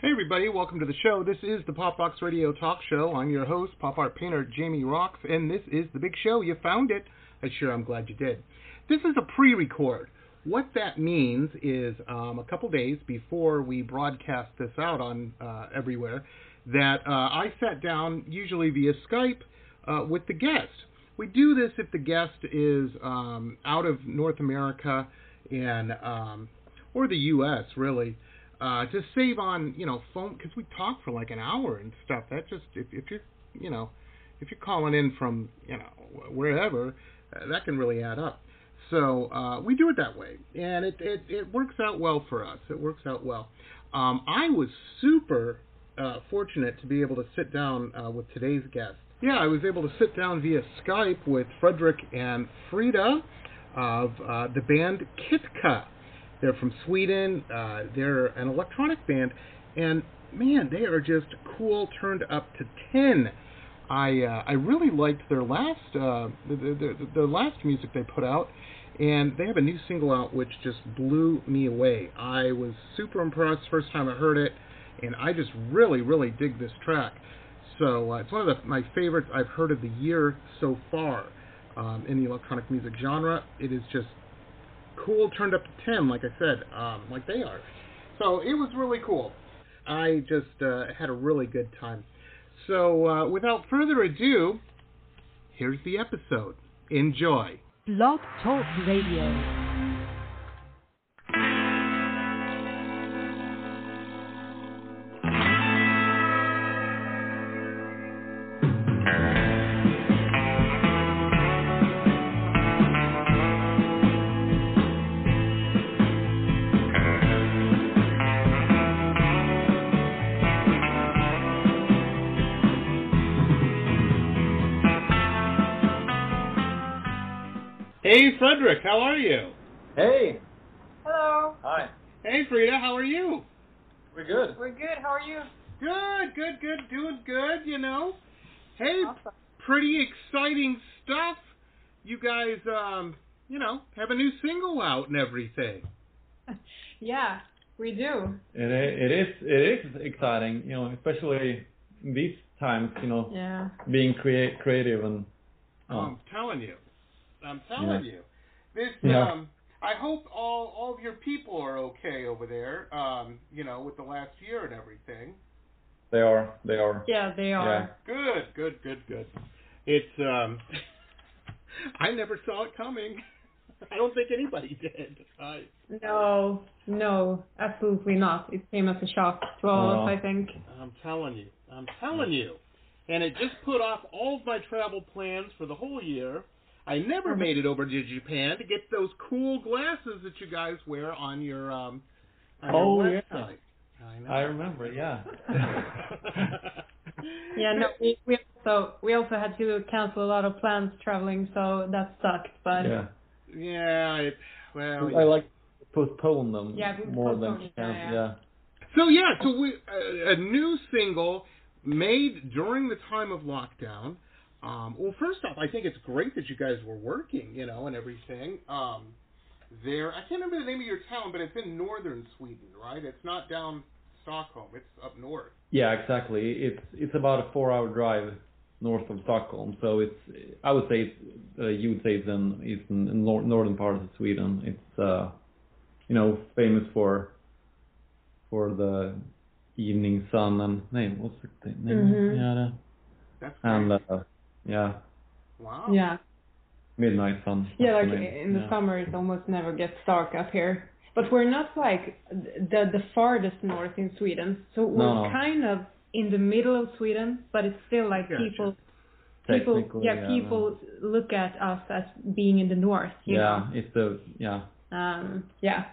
Hey everybody, welcome to the show. This is the Pop Box Radio Talk Show. I'm your host, pop art painter Jamie Roxx, and this is the big show. You found it. I sure I'm glad you did. This is a pre-record. What that means is um, a couple days before we broadcast this out on uh, everywhere, that uh, I sat down, usually via Skype, uh, with the guest. We do this if the guest is um, out of North America and um, or the U.S. really uh, to save on you know phone because we talk for like an hour and stuff. That just if, if you're you know if you're calling in from you know wherever, uh, that can really add up. So uh, we do it that way, and it, it it works out well for us. It works out well. Um, I was super uh, fortunate to be able to sit down uh, with today's guest. Yeah, I was able to sit down via Skype with Frederick and Frida of uh, the band Kitka. They're from Sweden. Uh, they're an electronic band, and man, they are just cool, turned up to ten. I uh, I really liked their last uh, the, the, the, the last music they put out, and they have a new single out which just blew me away. I was super impressed first time I heard it, and I just really really dig this track. So uh, it's one of the, my favorites I've heard of the year so far um, in the electronic music genre. It is just cool, turned up to 10, like I said, um, like they are. So it was really cool. I just uh, had a really good time. So uh, without further ado, here's the episode. Enjoy. Blog Talk Radio. Hey, Fredrik, how are you? Hey. Hello. Hi. Hey, Frida, how are you? We're good. We're good. How are you? Good, good, good, doing good, you know. Hey, Awesome. pretty exciting stuff. You guys, um, you know, have a new single out and everything. Yeah, we do. It it is it is exciting, you know, especially these times, you know, Yeah. being create creative and oh, I'm telling you. I'm telling Yeah. you. This Yeah. um I hope all all of your people are okay over there, um, you know, with the last year and everything. they are they are. Yeah, they are. Yeah. Good, good, good, good. It's um I never saw it coming. I don't think anybody did. I No, no, absolutely not. It came as a shock to all of No. us, I think. I'm telling you. I'm telling you. And it just put off all of my travel plans for the whole year. I never made it over to Japan to get those cool glasses that you guys wear on your um on Oh, your yeah. I know. I remember, yeah. Yeah, no, we, we also we also had to cancel a lot of plans traveling, so that sucked. But yeah. yeah, it, well, I like to postpone them Yeah, we more than postponed it, yeah, yeah. So yeah, so we a, a new single made during the time of lockdown. Um, well, first off, I think it's great that you guys were working, you know, and everything. Um, there, I can't remember the name of your town, but it's in northern Sweden, right? It's not down Stockholm; it's up north. Yeah, exactly. It's it's about a four hour drive north of Stockholm, so it's I would say it's uh, you would say it's in it's in nor- northern part of Sweden. It's uh you know famous for for the evening sun and name what's the name? Mhm. Yeah, the, That's and uh, yeah, wow. yeah, midnight sun. yeah, like in the yeah. summer it almost never gets dark up here. But we're not like the the farthest north in Sweden, so we're No, no. kind of in the middle of Sweden, but it's still like Gotcha. people people Technically, yeah, people look at us as being in the north you Yeah, it's the yeah um yeah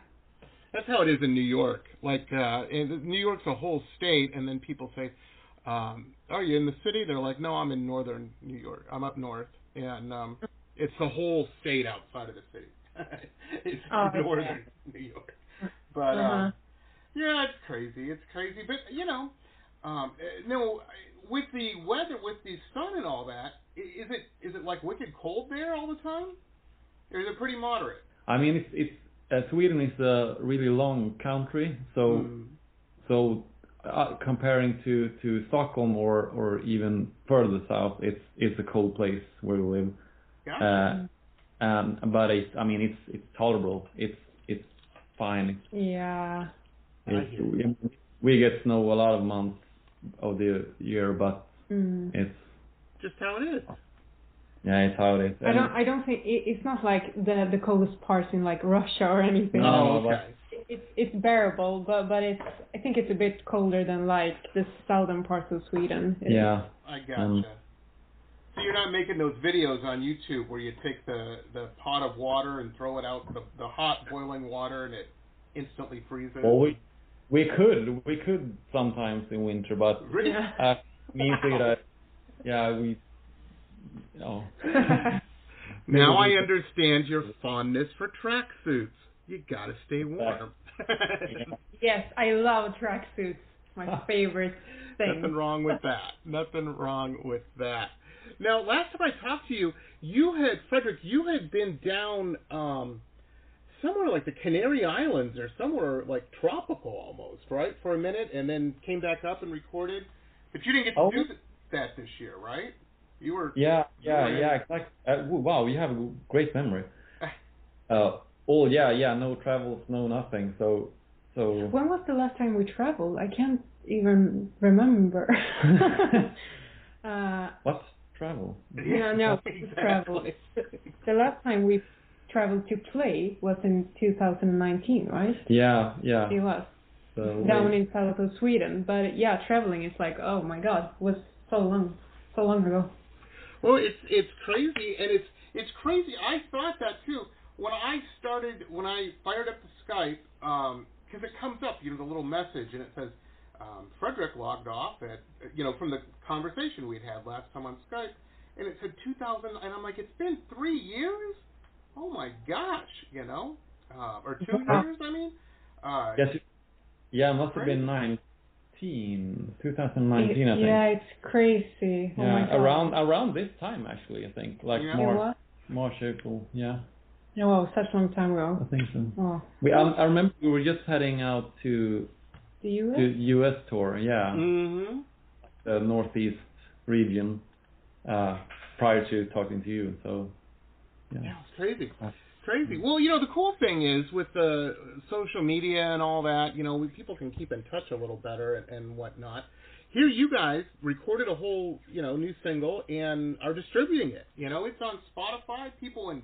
That's how it is in New York. Like, uh, in, New York's a whole state, and then people say, um, "Are you in the city?" They're like, "No, I'm in northern New York. I'm up north." And um, it's the whole state outside of the city. it's Oh, okay. northern New York. But Uh-huh. um, yeah, it's crazy. It's crazy. But you know, um, uh, no, with the weather, with the sun and all that, is it is it like wicked cold there all the time, or is it pretty moderate? I mean it's it's uh, Sweden is a really long country, so Mm. so uh, comparing to to Stockholm or or even further south, it's it's a cold place where we live. Yeah. Uh, um, but it's I mean it's it's tolerable. It's it's fine. Yeah. It's, we, we get snow a lot of months of the year, but Mm. it's Just how it is. yeah, it's how it is. I don't. I don't think it, it's not like the the coldest parts in like Russia or anything. No, oh, but- okay. It's it's bearable, but but it's I think it's a bit colder than like the southern parts of Sweden. It's- yeah, I gotcha. Um, so you're not making those videos on YouTube where you take the, the pot of water and throw it out the, the hot boiling water and it instantly freezes. well we we could we could sometimes in winter, but really? Yeah. uh, means that yeah we oh Now I understand your fondness for tracksuits. You gotta stay warm. Yes, I love tracksuits. My favorite thing. Nothing wrong with that. Nothing wrong with that. Now, last time I talked to you, you had Frederick. You had been down um, somewhere like the Canary Islands or somewhere like tropical almost, right, for a minute, and then came back up and recorded. But you didn't get to Oh. do that this year, right? You were. yeah yeah Yeah. yeah exactly. Uh, wow, you have a great memory. Uh, oh yeah yeah no travels no nothing. So so When was the last time we traveled? I can't even remember. uh, what travel? no, no, exactly. travel. The last time we traveled to play was in 2019, right? Yeah yeah. It was So down in south of Sweden. But yeah, traveling is like, oh my god, was so long, so long ago. Well, it's it's crazy, and it's it's crazy. I thought that too when I started when I fired up the Skype because it comes up, you know, the little message, and it says um, Frederick logged off at you know from the conversation we'd had last time on Skype, and it said 2000, and I'm like, it's been three years. Oh my gosh, you know, uh, or two years. I mean, uh, Yes. it- Yeah, it must have been 19, 2019, I think. yeah, it's crazy. oh Yeah, god. around around this time actually, I think, like Yeah. It March, was? March, April. Yeah, No, wow, such a long time ago. I think so. Oh, We, I, I remember we were just heading out to the US? to U.S. tour. Yeah, Mm-hmm. the Northeast region. Uh, prior to talking to you, so yeah. Yeah, it's crazy. Uh, Crazy. Well, you know, the cool thing is with the social media and all that, you know, we, people can keep in touch a little better and, and whatnot. Here, you guys recorded a whole, you know, new single and are distributing it. You know, it's on Spotify. People in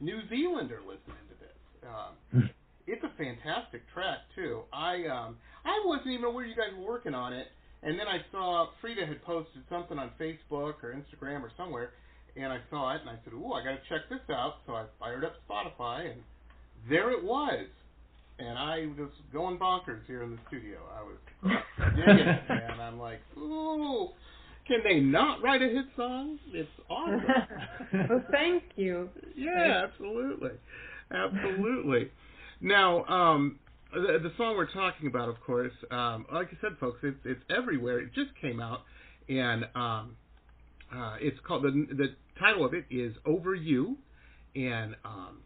New Zealand are listening to this. Um, it's a fantastic track too. I um, I wasn't even aware you guys were working on it, and then I saw Frida had posted something on Facebook or Instagram or somewhere, and I saw it and I said, "Ooh, I got to check this out." So I fired up Spotify, and there it was. And I was going bonkers here in the studio. I was digging it, and I'm like, "Ooh, can they not write a hit song? It's awesome." well, thank you. Yeah, absolutely, absolutely. Now, um, the, the song we're talking about, of course, um, like I said, folks, it's it's everywhere. It just came out, and um, uh, it's called the the title of it is Over You, and um,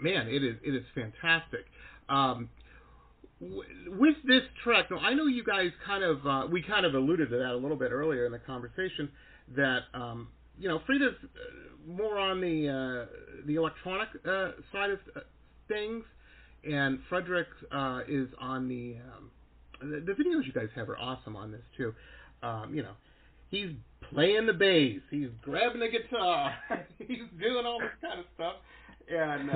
man, it is it is fantastic. Um, with this track, now I know you guys kind of uh, we kind of alluded to that a little bit earlier in the conversation that um, you know Frida's uh, more on the uh, the electronic uh, side of uh, things, and Frederick uh, is on the, um, the the videos you guys have are awesome on this too. Um, you know, he's playing the bass, he's grabbing the guitar, he's doing all this kind of stuff, and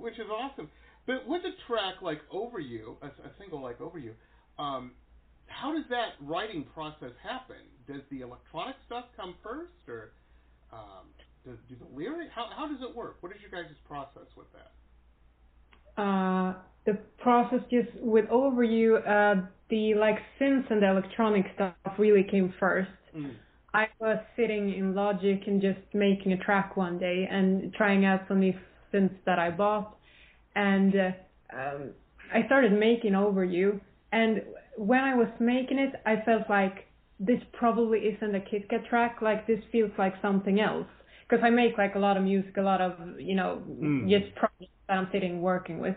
which is awesome. But with a track like Over You, a, a single like Over You, um, how does that writing process happen? Does the electronic stuff come first, or um, does do the lyric? How how does it work? What is your guys' process with that? Uh, the process just with Over You, uh, the like synths and the electronic stuff really came first. Mm. I was sitting in Logic and just making a track one day and trying out some new synths that I bought, and uh, um, I started making over you. And when I was making it, I felt like this probably isn't a Kitka track. Like this feels like something else. Because I make like a lot of music, a lot of you know Mm. just projects that I'm sitting working with.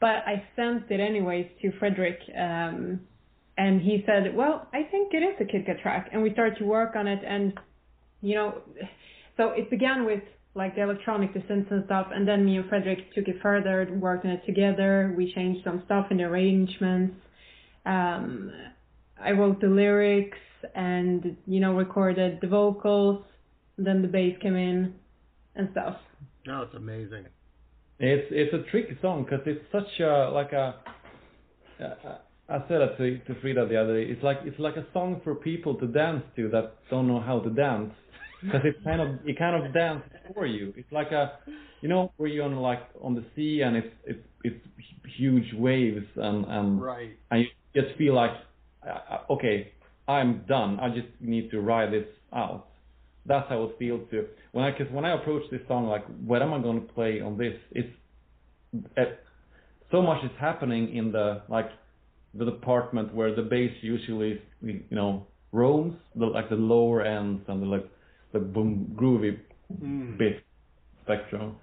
But I sent it anyways to Frederick, um, and he said, "Well, I think it is a Kitka track," and we started to work on it, and you know, so it began with like the electronic the synths and stuff, and then me and Frederick took it further, worked on it together. We changed some stuff in the arrangements. Um, I wrote the lyrics and you know recorded the vocals. Then the bass came in and stuff. Oh, it's amazing. It's it's a tricky song because it's such a like a. Uh, I said it to to Frida the other day. It's like it's like a song for people to dance to that don't know how to dance because it kind of it kind of dances for you. It's like a, you know, where you're on like on the sea and it's it's it's huge waves and and Right. and you just feel like, okay, I'm done. I just need to ride this out. That's how it feels to when I cause when I approach this song like what am I going to play on this? It's uh, so much is happening in the like the department where the bass usually you know roams the like the lower ends and the like the boom groovy Mm. bit spectrum.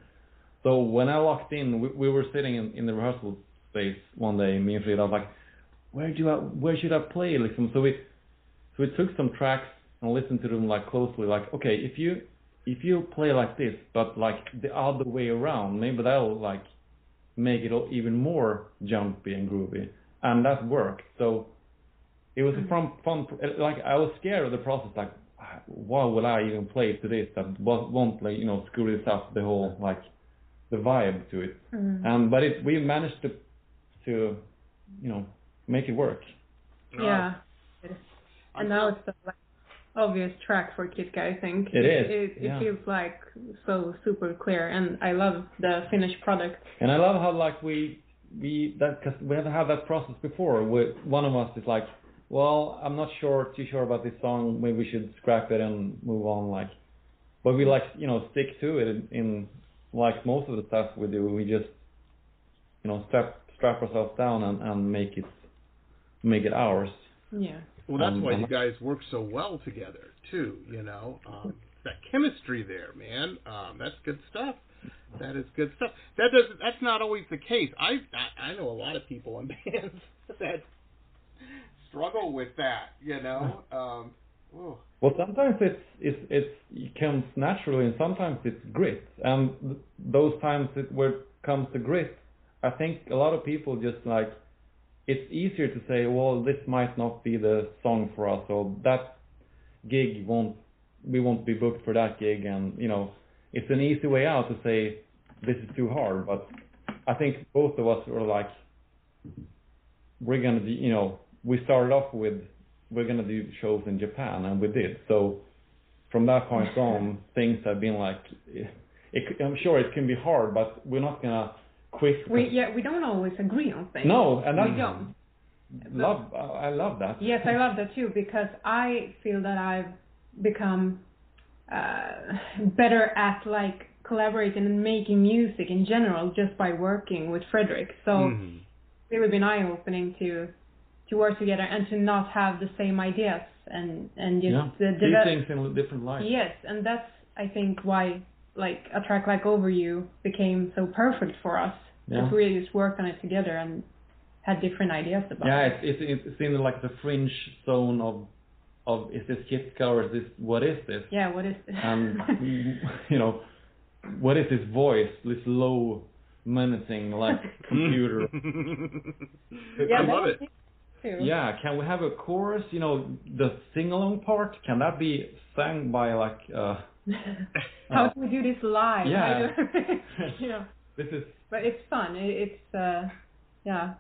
So when I walked in, we, we were sitting in, in the rehearsal space one day, me and Frida, I was like, where do I, where should I play? Like, so we, so we took some tracks and listened to them like closely, like, okay, if you, if you play like this, but like the other way around, maybe that'll like make it all even more jumpy and groovy. And that worked. So it was a fun, fun, like I was scared of the process, like, why will I even play to this that won't won't, like you know screw this up the whole like the vibe to it. Mm. Um, but it we managed to to you know make it work. Yeah. I'm And now it's the like, obvious track for Kitka, I think. It is, It, it yeah. feels like so super clear, and I love the finished product. And I love how like we we that because we haven't had that process before. Where one of us is like, well, I'm not sure too sure about this song. Maybe we should scrap it and move on. Like, but we like you know stick to it in, in like most of the stuff we do. We just you know strap strap ourselves down and, and make it make it ours. Yeah. Well, that's Um, why you guys work so well together too. You know, um, that chemistry there, man. Um, that's good stuff. That is good stuff. That does. That's not always the case. I I, I know a lot of people in bands that struggle with that. You know. Um, Well, sometimes it's it's it's it comes naturally, and sometimes it's grit. And th- those times it, where it comes to grit, I think a lot of people just like it's easier to say, well, this might not be the song for us, or that gig won't we won't be booked for that gig, and you know, it's an easy way out to say this is too hard. But I think both of us were like, we're gonna you know, we started off with we're gonna do shows in Japan, and we did. So from that point on, things have been like, it, I'm sure it can be hard, but we're not gonna quit. We yeah we don't always agree on things. No, and we don't. love. I love that. Yes, I love that too because I feel that I've become uh, better at like collaborating and making music in general just by working with Frederick. So mhm. it would be eye opening to to work together and to not have the same ideas and and just yeah. See develop. things in a different light. Yes, and that's I think why like a track like Over You became so perfect for us. Yeah. Because we just worked on it together and had different ideas about Yeah, it. it's it's it's in like the fringe zone of of is this Kitka or is this what is this? Yeah, what is this? And you know, what is this voice? This low, menacing like computer. yeah, I love was it. Too. Yeah, can we have a chorus? You know, the sing along part can that be sang by like? uh How do we do this live? Yeah. How do- you know, This is but it's fun. It, it's uh, yeah.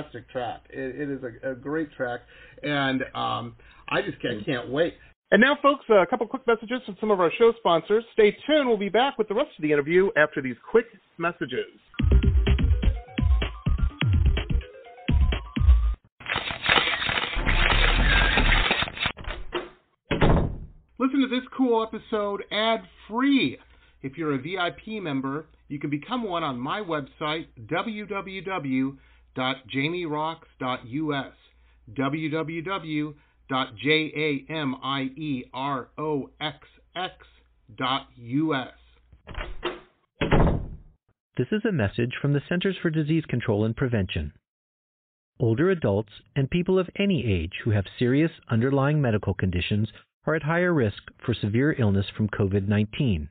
Fantastic track. It, it is a, a great track, and um, I just can't, can't wait. And now, folks, a couple quick messages from some of our show sponsors. Stay tuned. We'll be back with the rest of the interview after these quick messages. Listen to this cool episode ad free. If you're a VIP member, you can become one on my website, www.jamieroxx.us. www.jamieroxx.us. This is a message from the Centers for Disease Control and Prevention. Older adults and people of any age who have serious underlying medical conditions are at higher risk for severe illness from COVID 19.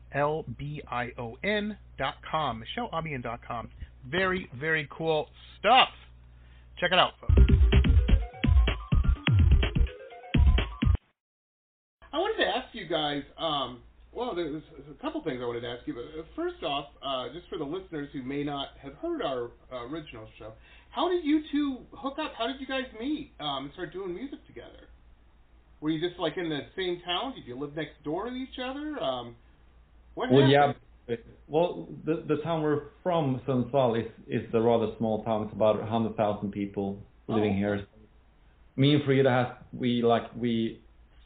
L B I O N dot com. MicheleAlbion dot com. Very, very cool stuff. Check it out, folks. I wanted to ask you guys. Um, well, there's a couple things I wanted to ask you. But uh, first off, uh, just for the listeners who may not have heard our uh, original show, how did you two hook up? How did you guys meet um, and start doing music together? Were you just like in the same town? Did you live next door to each other? Um, what Well, happened? yeah. Well, the the town we're from, Sundsvall, is is a rather small town. It's about hundred thousand people living Oh. here. Me and Frida has we like we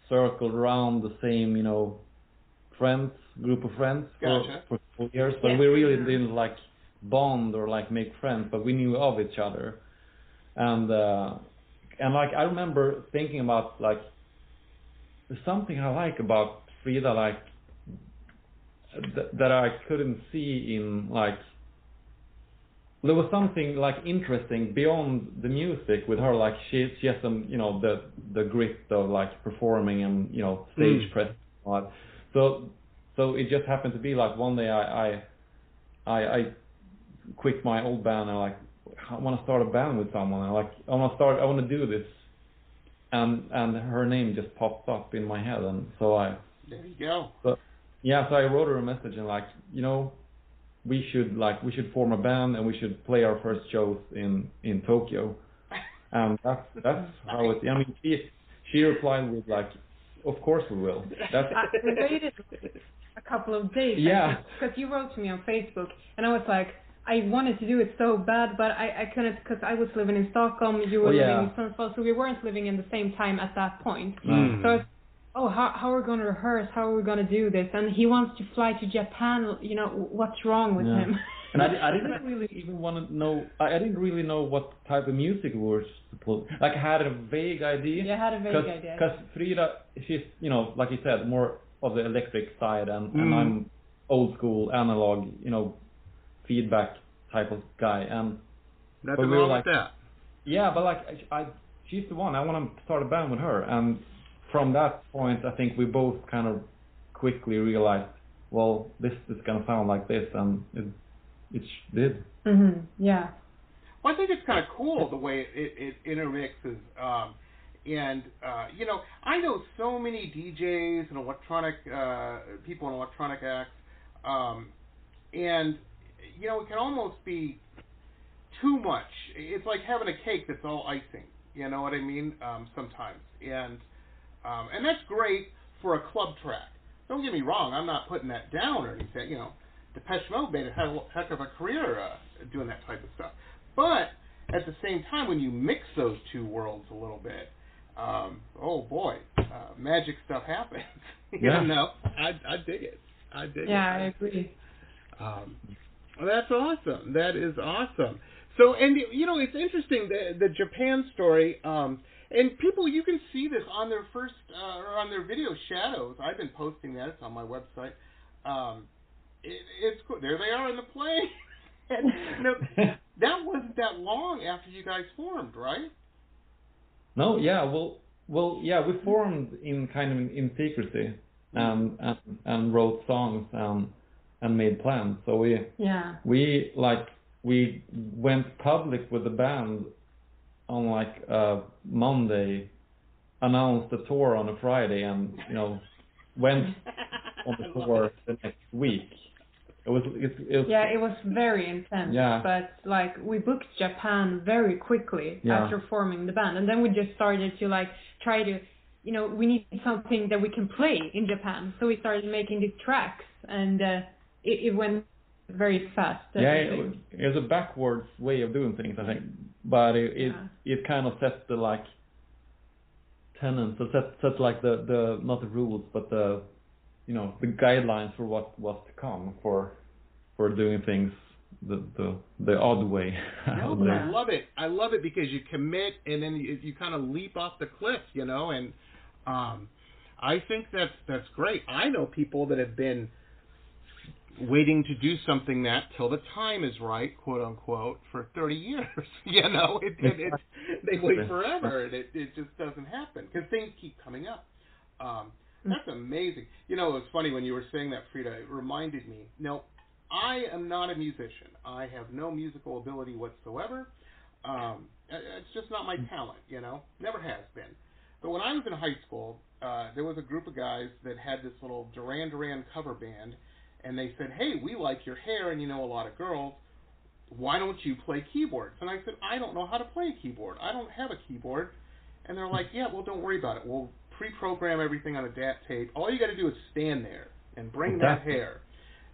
circled around the same, you know, friends group of friends for Gotcha. for four years, but Yeah. we really didn't like bond or like make friends, but we knew of each other, and uh, and like I remember thinking about like there's something I like about Frida, like that I couldn't see in like there was something like interesting beyond the music with her. Like she she has some you know the the grit of like performing and you know stage Mm. presence. and all. So so it just happened to be like one day I I I, I quit my old band and like I want to start a band with someone. And like I want to start. I want to do this. And and her name just popped up in my head, and so I There you go. Yeah, so I wrote her a message and like, you know, we should like we should form a band and we should play our first shows in in Tokyo. And that's that's how it. I mean, she she replied with like, of course we will. That's I we waited a couple of days. Yeah. Because you wrote to me on Facebook, and I was like, I wanted to do it so bad, but I, I couldn't because I was living in Stockholm, you were Oh, living in Sundsvall, so we weren't living in the same time at that point. Mm. So I was, oh, how how are we going to rehearse? How are we going to do this? And he wants to fly to Japan. You know, what's wrong with Yeah. him? and I, I didn't really even want to know. I, I didn't really know what type of music we were supposed. Like I had a vague idea. Yeah, I had a vague Cause, idea. Because Frida, she's you know, like you said, more of the electric side, and, and Mm. I'm old school analog, you know, feedback type of guy. And Nothing But we were like- that. yeah, but like I, I, she's the one. I want to start a band with her. And from that point, I think we both kind of quickly realized, well, this is gonna sound like this, and it, it sh- did. hmm Yeah. Well, I think it's kind of cool the way it, it, it intermixes. Um, and uh, you know, I know so many DJs and electronic uh, people in electronic acts, um, and you know, it can almost be too much. It's like having a cake that's all icing. You know what I mean? Um, sometimes, and um, and that's great for a club track. Don't get me wrong. I'm not putting that down or anything. You know, Depeche Mode made a heck heck of a career uh, doing that type of stuff. But at the same time, when you mix those two worlds a little bit, um, oh boy, uh, magic stuff happens. you Yeah. know, I I dig it. I dig it. Yeah, I agree. Um, well, that's awesome. That is awesome. So, and you know, it's interesting the the Japan story. Um, and people, you can see this on their first uh, or on their video shadows. I've been posting that. It's on my website. Um, it, it's cool. There they are in the plane. and, you know, that wasn't that long after you guys formed, right? No, yeah, well, well, yeah, we formed in kind of in secrecy, and and, and wrote songs and and made plans. So we Yeah. we like we went public with the band on like uh Monday, announced the tour on a Friday, and you know went on the tour the next week. It was it, it was Yeah, it was very intense. Yeah. But like we booked Japan very quickly Yeah. after forming the band, and then we just started to like try to, you know, we need something that we can play in Japan. So we started making these tracks, and uh, it, it went very fast. Yeah, it, it was a backwards way of doing things, I think. But it it, Yeah. it kind of sets the like tenets, it set set like the the not the rules, but the you know the guidelines for what was to come for for doing things the the the odd way. I No, but. I love it. I love it because you commit and then you, you kind of leap off the cliff, you know. And um, I think that's that's great. I know people that have been waiting to do something that till the time is right, quote unquote, for 30 years. you know, it, it, it, they wait forever and it, it just doesn't happen because things keep coming up. Um, that's amazing. You know, it was funny when you were saying that, Frida. It reminded me. No, I am not a musician. I have no musical ability whatsoever. Um, it's just not my talent. You know, never has been. But when I was in high school, uh, there was a group of guys that had this little Duran Duran cover band, and they said, "Hey, we like your hair, and you know a lot of girls. Why don't you play keyboards?" And I said, "I don't know how to play a keyboard. I don't have a keyboard." And they're like, "Yeah, well, don't worry about it. We'll pre-program everything on a DAT tape. All you got to do is stand there and bring that hair."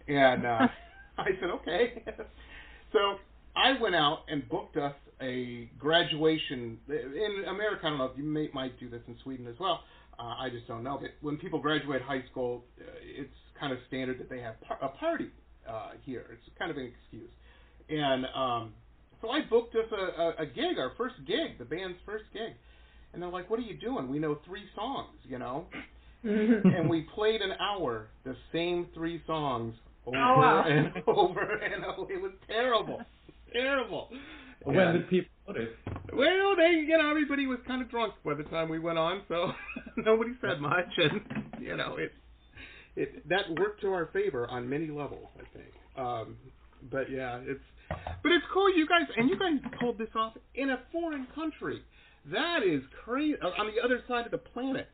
And uh, I said, "Okay." so I went out and booked us a graduation in America. I don't know if you may, might do this in Sweden as well. Uh, I just don't know. But when people graduate high school, uh, it's kind of standard that they have par- a party uh, here. It's kind of an excuse. And um, so I booked us a, a, a gig, our first gig, the band's first gig. And they're like, "What are you doing? We know three songs, you know." and we played an hour, the same three songs over Oh, wow. and over and over. It was terrible. terrible. When Yeah. did people notice? Well, they, you know, everybody was kind of drunk by the time we went on, so nobody said much, and you know, it, it that worked to our favor on many levels, I think. Um, but yeah, it's, but it's cool, you guys, and you guys pulled this off in a foreign country. That is crazy. On the other side of the planet.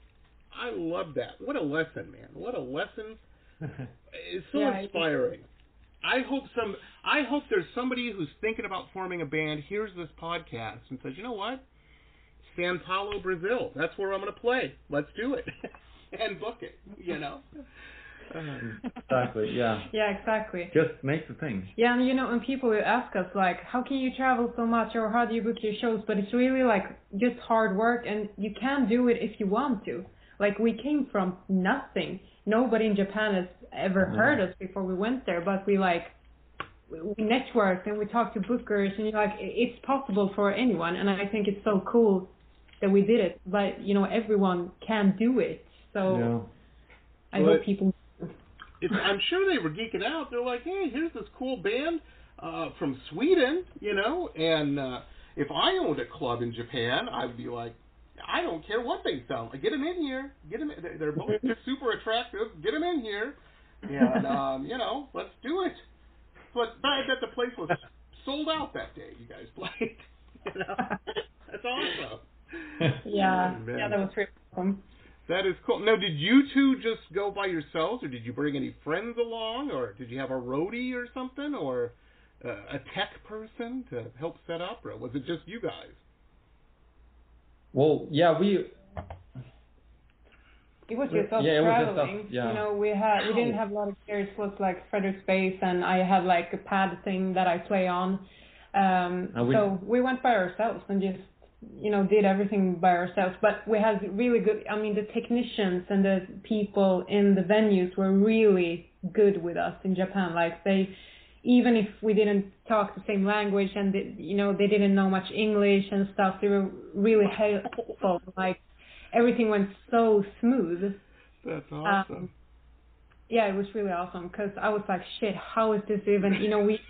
I love that. What a lesson, man. What a lesson. It's so Yeah, inspiring. I hope some. I hope there's somebody who's thinking about forming a band, hears this podcast, and says, "You know what? San Paulo, Brazil. That's where I'm going to play. Let's do it, and book it." You know. Um, exactly. Yeah. Yeah, exactly. Just make the thing. Yeah, and you know, and people will ask us like, how can you travel so much, or how do you book your shows? But it's really like just hard work, and you can do it if you want to. Like we came from nothing. Nobody in Japan has ever heard us before we went there, but we like we we networked and we talked to bookers, and you're like, it's possible for anyone, and I think it's so cool that we did it. But you know, everyone can do it. So Yeah. I Well, hope people. it's, I'm sure they were geeking out. They're like, "Hey, here's this cool band uh, from Sweden," you know. And uh, if I owned a club in Japan, I'd be like, "I don't care what they sell. Get them in here. Get them. They're they're both super attractive. Get them in here, and um, you know, let's do it." But bad that the place was sold out that day. You guys played. You know, that's awesome. Yeah, Oh, yeah, that was really awesome. That is cool. Now, did you two just go by yourselves, or did you bring any friends along, or did you have a roadie or something, or uh, a tech person to help set up, or was it just you guys? Well, yeah, we It was just us yeah, it was just us, traveling. yeah. You know, we had we didn't have a lot of gear. It was like Frederick Space, and I had like a pad thing that I play on. Um, we- so we went by ourselves and just you know did everything by ourselves. But we had really good. I mean, the technicians and the people in the venues were really good with us in Japan. Like they, even if we didn't talk the same language and they, you know they didn't know much English and stuff, they were really helpful. Like everything went so smooth. That's Um, yeah, it was really awesome because I was like, shit, how is this even? You know, we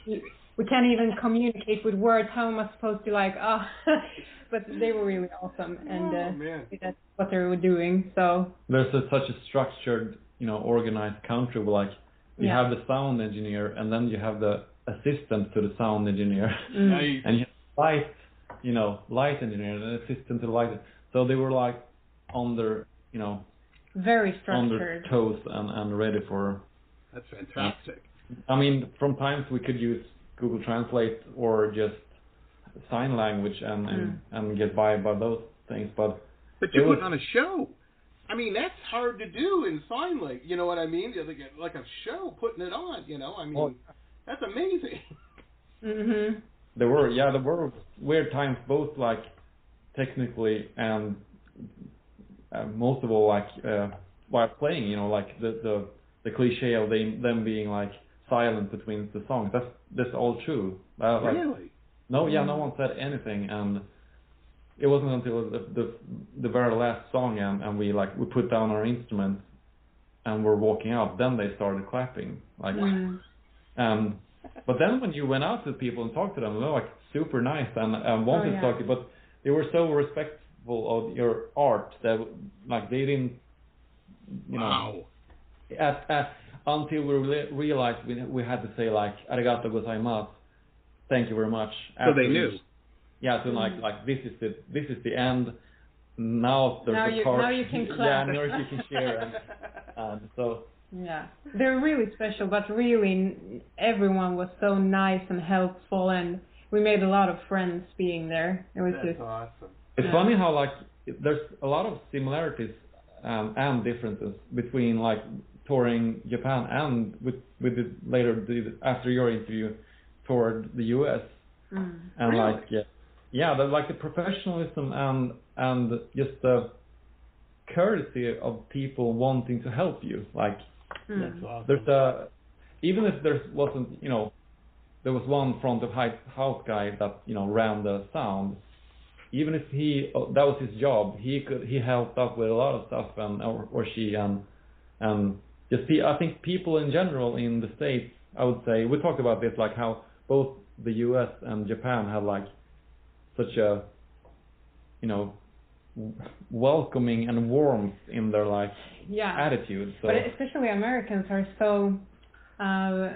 we, we can't even communicate with words. How am I supposed to like? Ah, but they were really awesome, and oh uh, man, that's what they were doing. So there's a, such a structured, you know, organized country where like you Yeah. have the sound engineer and then you have the assistant to the sound engineer mm, nice. and you have light, you know, light engineer and an assistant to the light. So they were like on their, you know, very on their structured. toes and, and ready for. That's fantastic. I mean, from times we could use Google Translate or just sign language and and, Mm. and get by by those things, but But you're It putting on a show. I mean, that's hard to do in sign language. You know what I mean? Like a, like a show, putting it on. You know, I mean, Well- that's amazing. Mhm. There were, yeah, there were weird times, both like technically and uh, most of all like uh, while playing. You know, like the the the cliche of them them being like silent between the songs. That's that's all true. Uh, like, really? No, yeah, no one said anything, and it wasn't until the the, the very last song, and, and we like we put down our instruments and we're walking out. Then they started clapping, like. Mm. Um, but then when you went out to people and talked to them, they were like super nice and, and wanted Oh, yeah. to talk to you, but they were so respectful of your art that like they didn't, you wow. know, at, at, until we re- realized we we had to say like arigato gozaimasu, thank you very much. So they knew. each- Yeah, so like like this is the this is the end. Now there's Now a you- part. now you can Yeah, now you can share. And, and so Yeah, they're really special, but really everyone was so nice and helpful, and we made a lot of friends being there. It was That's just awesome. It's Yeah. funny how like there's a lot of similarities um, and differences between like touring Japan and with with the later the, after your interview toured the U.S. mm. and Really? like yeah, yeah, the, like the professionalism and and just the courtesy of people wanting to help you. Like Mm. That's awesome. there's a even if there wasn't you know there was one front of hi- house guy that you know ran the sound even if he uh, that was his job he could he helped out with a lot of stuff and or, or she and and just I think people in general in the states I would say we talked about this like how both the U.S. and Japan have like such a you know w- welcoming and warmth in their like yeah. attitude. So But especially Americans are so uh,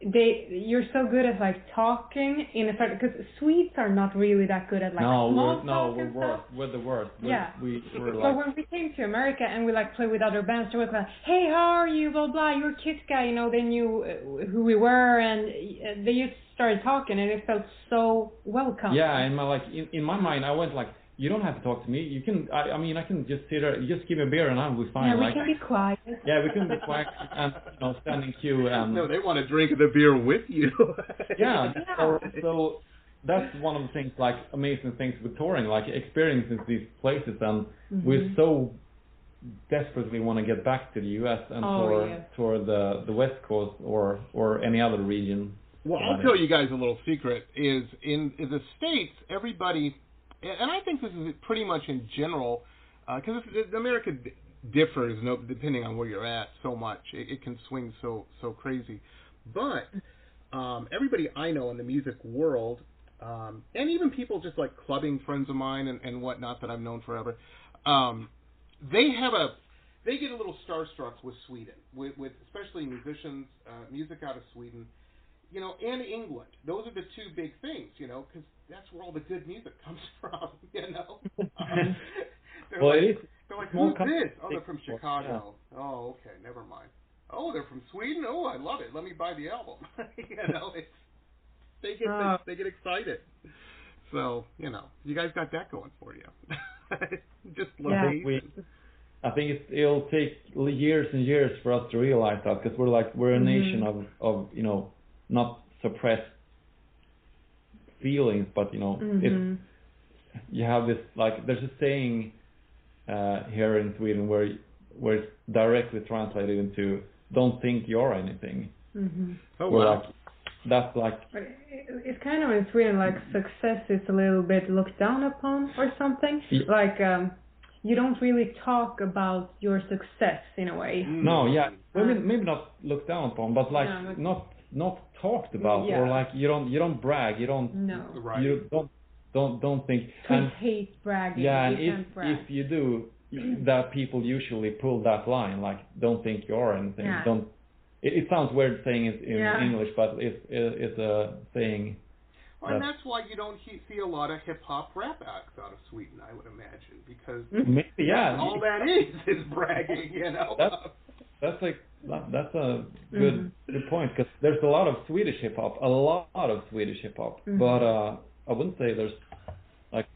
they you're so good at like talking in a certain because Swedes are not really that good at like no, small we're, no, talk we're and worse. We're the worst. We're, Yeah. we we're So like when we came to America and we like play with other bands, they were like, "Hey, how are you? Blah blah. You're a Kiss guy." You know, they knew uh, who we were, and uh, they just started talking, and it felt so welcome. Yeah, in my like in, in my mind, I went like, you don't have to talk to me. You can. I, I mean, I can just sit there. Just give me a beer and I'll be fine. Yeah, we like, can be quiet. yeah, we can be quiet and you know stand in queue and No, they want to drink the beer with you. yeah. Yeah. So, so that's one of the things like amazing things with touring, like experiencing these places, and Mm-hmm. we so desperately want to get back to the U.S. and Oh, tour yes. tour the the West Coast or or any other region. Well, I'll tell you guys a little secret. Is in, in the states, everybody, and I think this is pretty much in general, because America differs no, depending on where you're at so much. It, it can swing so so crazy, but um, everybody I know in the music world, um, and even people just like clubbing friends of mine and, and whatnot that I've known forever, um, they have a they get a little starstruck with Sweden, with, with especially musicians, uh, music out of Sweden you know, and England. Those are the two big things, you know, because that's where all the good music comes from, you know. Um, they're Well, like, they're like, who's country. this? Oh, they're from Chicago. Oh, okay, never mind. Oh, they're from Sweden. Oh, I love it. Let me buy the album. you know, it's, they get Oh. they, get excited. So you know, you guys got that going for you. Just Yeah. we I think it's, it'll take years and years for us to realize that because we're like we're a nation of of you know not suppressed feelings, but you know it's Mhm. you have this like there's a saying uh, here in Sweden where where it's directly translated into "don't think you're anything." Mhm. oh Where, wow. like, that's like But it's kind of in Sweden like success is a little bit looked down upon or something. Yeah. Like um, you don't really talk about your success in a way. no, yeah, maybe Uh. maybe not looked down upon, but like Yeah, but- not not talked about Yeah. or like you don't you don't brag, you don't No. Right. you don't don't don't think Swedes and hate bragging. yeah, and you if brag. if you do, that people usually pull that line like don't think you're anything, Yeah. don't. It, it sounds weird saying it in Yeah. English, but it's it, it's a thing Well, and that's why you don't he- see a lot of hip hop rap acts out of Sweden, I would imagine, because Maybe yeah. all that is is bragging, you know. That's- That's like that's a good Mm-hmm. good point because there's a lot of Swedish hip hop, a lot of Swedish hip hop, Mhm. but uh, I wouldn't say there's like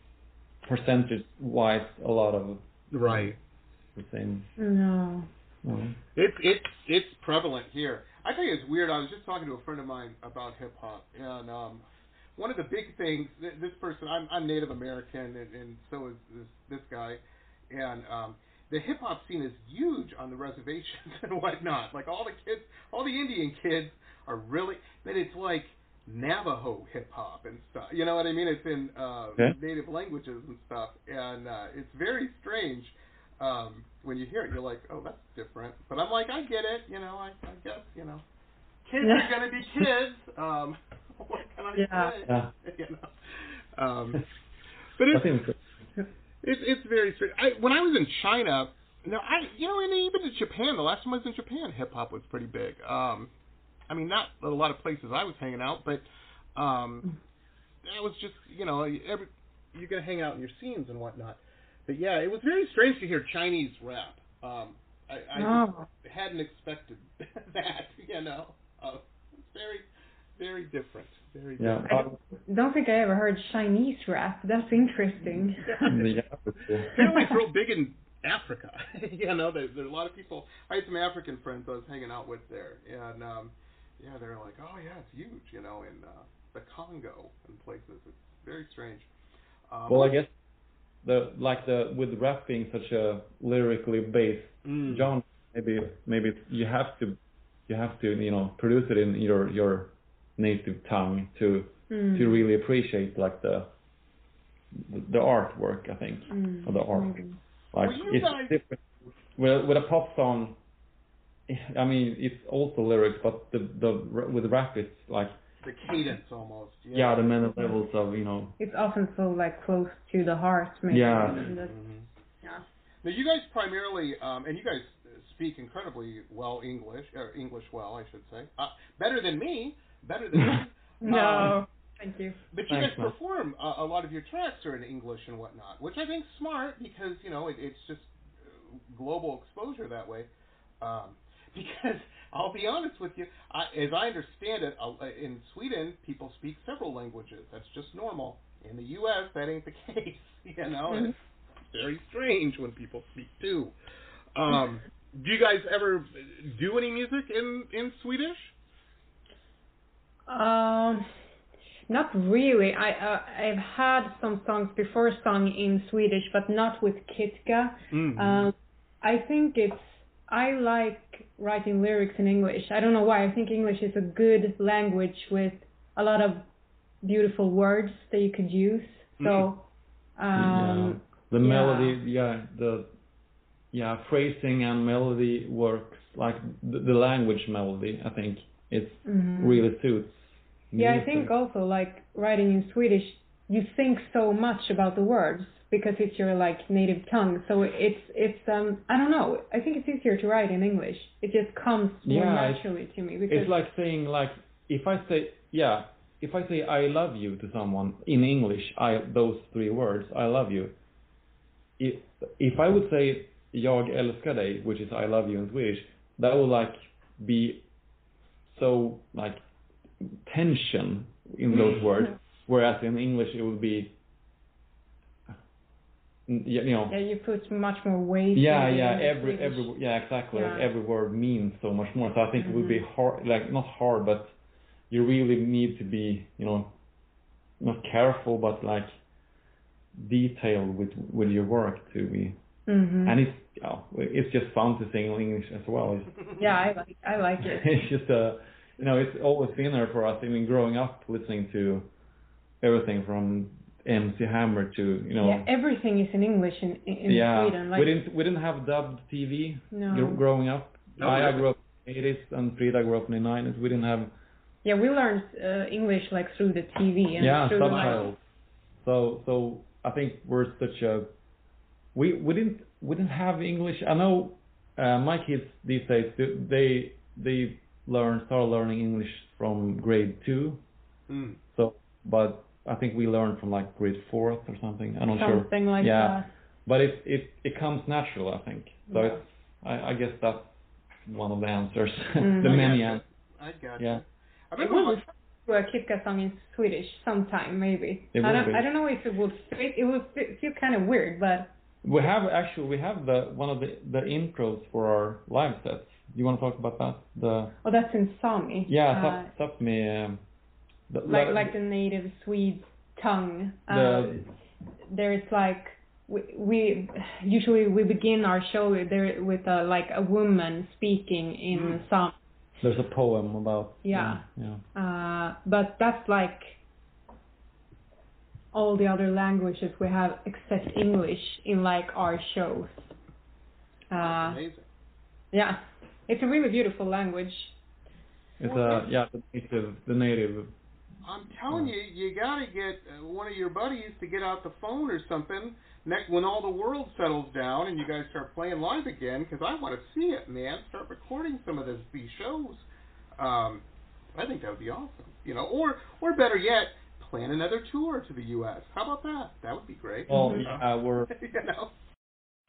percentage wise a lot of right. the same. No. No. It's it's it's prevalent here. I think it's weird. I was just talking to a friend of mine about hip hop, and um, one of the big things. th- This person, I'm I'm Native American, and, and so is this this guy, and um, the hip hop scene is huge on the reservations and whatnot. Like all the kids, all the Indian kids are really, but it's like Navajo hip hop and stuff. You know what I mean? It's in uh, Okay. native languages and stuff, and uh, it's very strange um, when you hear it. You're like, oh, that's different. But I'm like, I get it. You know, I, I guess you know, kids are gonna be kids. Um, what can I Yeah. say? Yeah. you know. Um, but it's I think it's it's very strange. I when I was in China, no, I you know, and even in Japan, the last time I was in Japan, hip hop was pretty big. Um, I mean, not a lot of places I was hanging out, but um, that was just you know, every you're gonna hang out in your scenes and whatnot. But yeah, it was very strange to hear Chinese rap. Um, I, I Oh. hadn't expected that. You know, uh, it's very very different. Very yeah. different. uh, Don't think I ever heard Chinese rap. That's interesting. yeah, Apparently, it's real big in Africa. you know, there, there are a lot of people. I had some African friends I was hanging out with there, and um, yeah, they're like, "Oh yeah, it's huge." You know, in uh, the Congo and places. It's very strange. Um, Well, I guess the like the with rap being such a lyrically based Mm. genre, maybe maybe you have to you have to you know produce it in your your native tongue to Mm. to really appreciate like the the, the artwork. I think Mm. or the art. Mm. Like it's guys- different with with a pop song. I mean, it's also lyrics, but the the with rap, it's like the cadence almost. Yeah, the many levels of you know. It's often so like close to the heart. Maybe. Yeah. And that's- Mhm. yeah. Now you guys primarily, um, and you guys speak incredibly well English, or English well, I should say, uh, better than me, better than me. No. Um, Thank you. But you Thanks, guys man. perform uh, a lot of your tracks are in English and whatnot, which I think's smart because you know it, it's just uh, global exposure that way. Um, because I'll be honest with you, I, as I understand it, uh, in Sweden people speak several languages. That's just normal. In the U.S., that ain't the case. You know, Mhm. it's very strange when people speak two. Um, do you guys ever do any music in in Swedish? Um, not really. I uh, I've had some songs before sung in Swedish, but not with Kitka. Mm-hmm. Um, I think it's I like writing lyrics in English. I don't know why. I think English is a good language with a lot of beautiful words that you could use. So, um, yeah. The yeah. melody, yeah, the yeah phrasing and melody works like the, the language melody. I think it mhm. really suits. Yeah, I think also like writing in Swedish, you think so much about the words because it's your like native tongue. So it's it's um I don't know. I think it's easier to write in English. It just comes more Yeah, naturally to me because It's like saying like if I say yeah, if I say I love you to someone in English, I those three words, I love you. If if I would say jag älskar dig, which is I love you in Swedish, that would like be so like tension in those words, whereas in English it would be you know yeah, you put much more weight. yeah, yeah. Every Swedish. every yeah, exactly. Like every word means so much more. So I think it would be Mhm. hard, like not hard, but you really need to be, you know, not careful, but like detailed with with your work to be. Mhm. And it's yeah, it's just fun to sing in English as well. It's, yeah, I like I like it. it's just a, you know, it's always been there for us. I mean, growing up listening to everything from MC Hammer to you know. yeah, everything is in English in in, in yeah, Sweden. Like we didn't we didn't have dubbed TV no. gr- growing up. No, I, I grew up in the 80s and Frida grew up in the 90s. We didn't have Yeah, we learned uh, English like through the TV and yeah through the, subtitles. So so I think we're such a we we didn't we didn't have English. I know uh, my kids these days they they, they learn start learning English from grade two. Mm. So but I think we learned from like grade fourth or something. I'm not sure. something like Yeah. that. But it it it comes natural. I think. So Yeah. it's I, I guess that's one of the answers. Mhm. the I many answers. I got Yeah. you. I It remember would my- do a Kitka song in Swedish sometime, maybe. It I would don't, be. I don't know if it would fit. It would feel kind of weird, but We have actually we have the one of the the intros for our live sets. You want to talk about that? The oh, that's in Sami. yeah, Uh, Sapmi. Um, the, like like the native Swede tongue. The- Um, there's like we, we usually we begin our show there with a, like a woman speaking in Mm. Sami. There's a poem about Yeah. yeah. Uh, but that's like all the other languages we have except English in like our shows. Uh, amazing. yeah, it's a really beautiful language. It's a yeah the native the native. I'm telling you, you gotta get uh, one of your buddies to get out the phone or something next when all the world settles down and you guys start playing live again. Because I want to see it, man. Start recording some of this, these shows. Um, I think that would be awesome. You know, or or better yet, plan another tour to the U.S. How about that? That would be great. Well, You yeah, we're you know.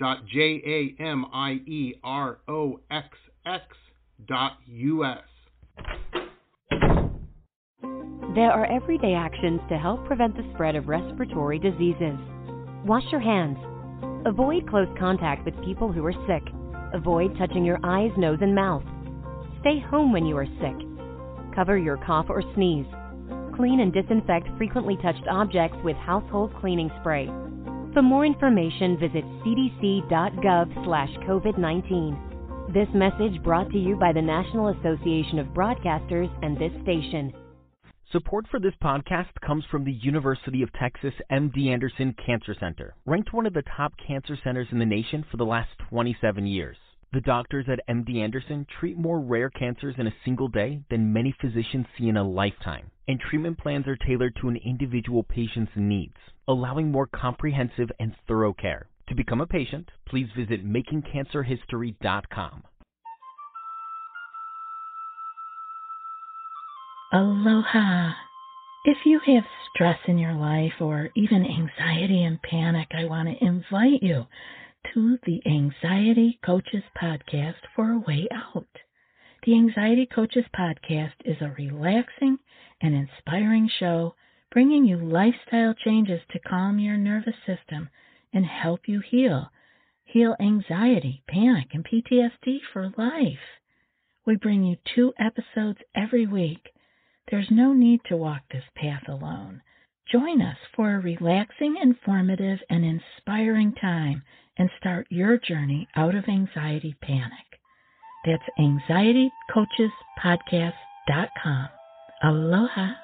www.jamieroxx.us. There are everyday actions to help prevent the spread of respiratory diseases. Wash your hands. Avoid close contact with people who are sick. Avoid touching your eyes, nose, and mouth. Stay home when you are sick. Cover your cough or sneeze. clean and disinfect frequently touched objects with household cleaning spray. For more information, visit cdc.gov/covid19. This message brought to you by the National Association of Broadcasters and this station. Support for this podcast comes from the University of Texas MD Anderson Cancer Center, ranked one of the top cancer centers in the nation for the last 27 years. The doctors at MD Anderson treat more rare cancers in a single day than many physicians see in a lifetime, and treatment plans are tailored to an individual patient's needs, allowing more comprehensive and thorough care. To become a patient, please visit makingcancerhistory.com. Aloha. If you have stress in your life or even anxiety and panic, I want to invite you to the Anxiety Coaches Podcast for a way out. The Anxiety Coaches Podcast is a relaxing and inspiring show bringing you lifestyle changes to calm your nervous system and help you heal. Heal anxiety, panic, and PTSD for life. We bring you two episodes every week. There's no need to walk this path alone. Join us for a relaxing, informative, and inspiring time and start your journey out of anxiety panic. That's anxietycoachespodcast.com. Aloha.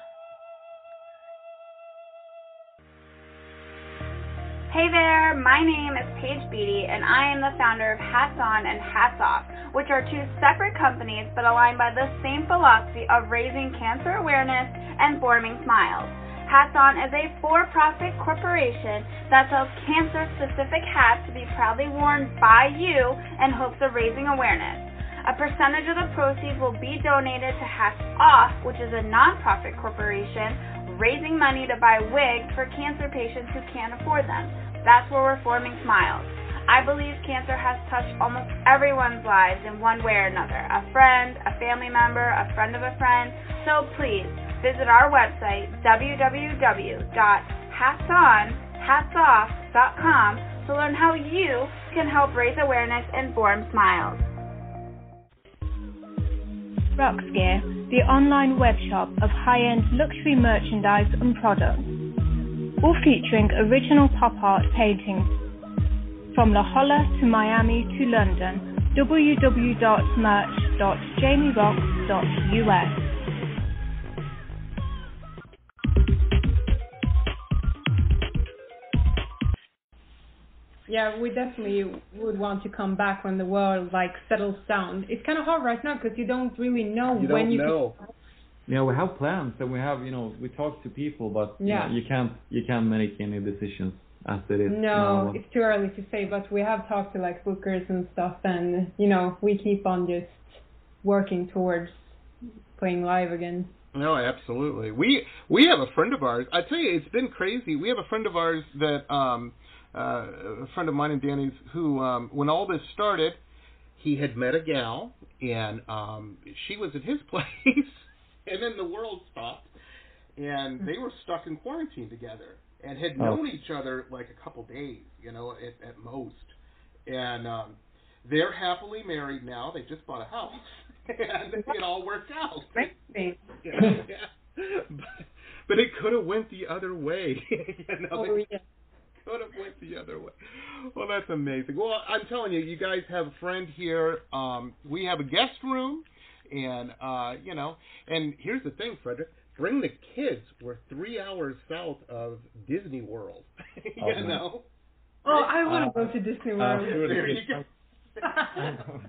Hey there, my name is Paige Beatty, and I am the founder of Hats On and Hats Off, which are two separate companies but aligned by the same philosophy of raising cancer awareness and forming smiles. Hats On is a for profit corporation that sells cancer specific hats to be proudly worn by you in hopes of raising awareness. A percentage of the proceeds will be donated to Hats Off, which is a nonprofit corporation raising money to buy wigs for cancer patients who can't afford them. That's where we're forming smiles. I believe cancer has touched almost everyone's lives in one way or another a friend, a family member, a friend of a friend. So please visit our website, www.hatsonhatsoff.com, to learn how you can help raise awareness and form smiles. Roxx Gear, the online web shop of high-end luxury merchandise and products, all featuring original pop art paintings from La Jolla to Miami to London. www.merch.jamieroxx.us Yeah, we definitely would want to come back when the world like settles down. It's kind of hard right now because you don't really know You when don't you know. Yeah, we have plans and we have, you know, we talk to people, but you, know, Yeah. you can't you can't make any decisions as it is. No, now. it's too early to say, but we have talked to like bookers and stuff, and you know we keep on just working towards playing live again. No, absolutely. We we have a friend of ours. I tell you, it's been crazy. We have a friend of ours that um a friend of mine and Danny's who um when all this started, he had met a gal and um she was at his place and then the world stopped and they were stuck in quarantine together and had Oh. known each other like a couple days, you know, at, at most. And um they're happily married now. They just bought a house and it all worked out. Amazing. Yeah. but, but it could have went the other way. you know, Oh, yeah. could have went the other way. Well, that's amazing. Well, I'm telling you, you guys have a friend here. Um, we have a guest room, and uh, you know, and here's the thing, Frederick. Bring the kids. We're three hours south of Disney World. you Oh, man. know. Oh, I want Uh, to go to Disney uh, World. sure. There you go.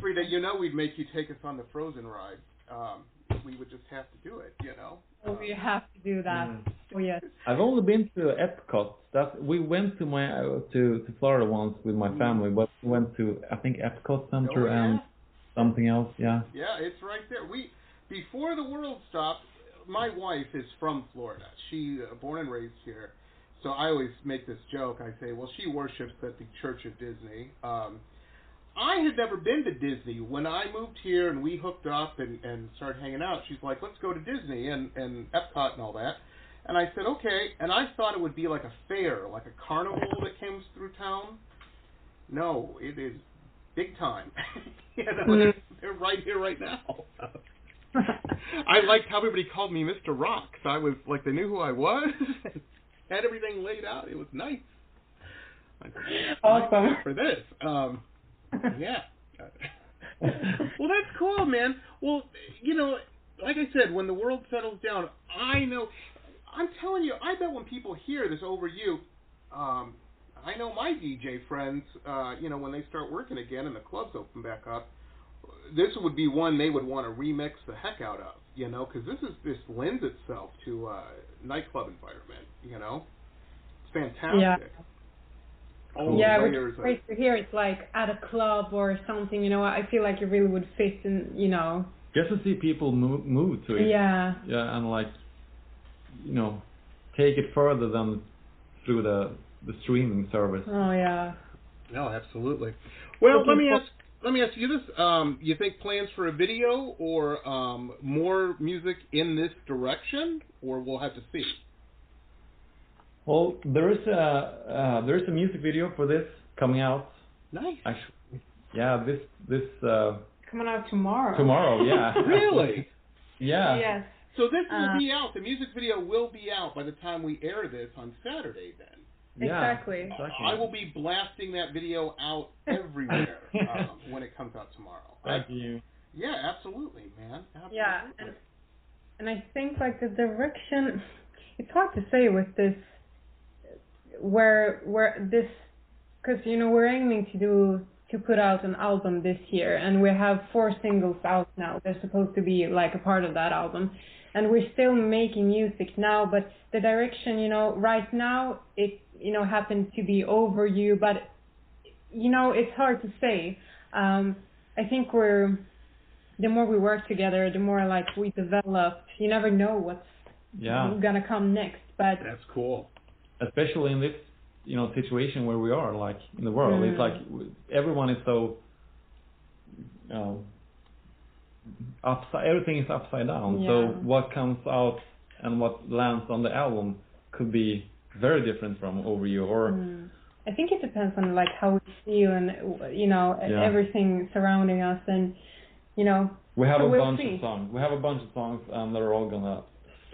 Frida, you know we'd make you take us on the Frozen ride. Um, we would just have to do it, you know. Oh, we have to do that. Mm. Oh yes. I've only been to Epcot. That we went to my uh, to to Florida once with my family, but we went to I think Epcot Center Oh, yeah. and something else. Yeah. Yeah, it's right there. We before the world stopped. My wife is from Florida. She uh, born and raised here. So I always make this joke. I say, well, she worships at the Church of Disney. Um, I had never been to Disney. When I moved here and we hooked up and, and started hanging out, she's like, let's go to Disney and, and Epcot and all that. And I said, okay. And I thought it would be like a fair, like a carnival that comes through town. No, it is big time. you know, Mhm. they're right here right now. I liked how everybody called me Mr. Rock. So I was like, they knew who I was. Had everything laid out. It was nice. Awesome. For this, um, yeah. well, that's cool, man. Well, you know, like I said, when the world settles down, I know. I'm telling you, I bet when people hear this over you, um, I know my DJ friends, uh, you know, when they start working again and the clubs open back up, this would be one they would want to remix the heck out of, you know, because this is this lends itself to uh, nightclub environment, you know. It's fantastic. Yeah. All the yeah, which layers is to hear. It's like at a club or something, you know. I feel like it really would fit in, you know. Just to see people move, move to it. Yeah. Yeah, and like, you know, take it further than through the the streaming service. Oh yeah. No, absolutely. Well, let me ask let me ask you this: um, You think plans for a video or um, more music in this direction, or we'll have to see? Well, there is a uh, there is a music video for this coming out. Nice. Actually, yeah, this this uh, Coming out tomorrow. tomorrow. Yeah. really? Yeah. Yes. So this will Uh, be out. The music video will be out by the time we air this on Saturday. Then Yeah. Exactly. Exactly. I will be blasting that video out everywhere um, when it comes out tomorrow. I- Thank you. yeah, absolutely, man. Absolutely. Yeah, and and I think like the direction, it's hard to say with this, where where this, because you know we're aiming to do to put out an album this year, and we have four singles out now. They're supposed to be like a part of that album, and we're still making music now. But the direction, you know, right now it you know happened to be over you, but you know it's hard to say. Um, I think we're the more we work together, the more like we develop. You never know what's Yeah. gonna come next, but That's cool. Especially in this, you know, situation where we are, like in the world, it's Mm. like everyone is so, you know, upside. Everything is upside down. So what comes out and what lands on the album could be very different from over you or Mm. I think it depends on like how we feel and you know Yeah. everything surrounding us and you know. We have so a we'll bunch see. of songs. We have a bunch of songs, and they're all gonna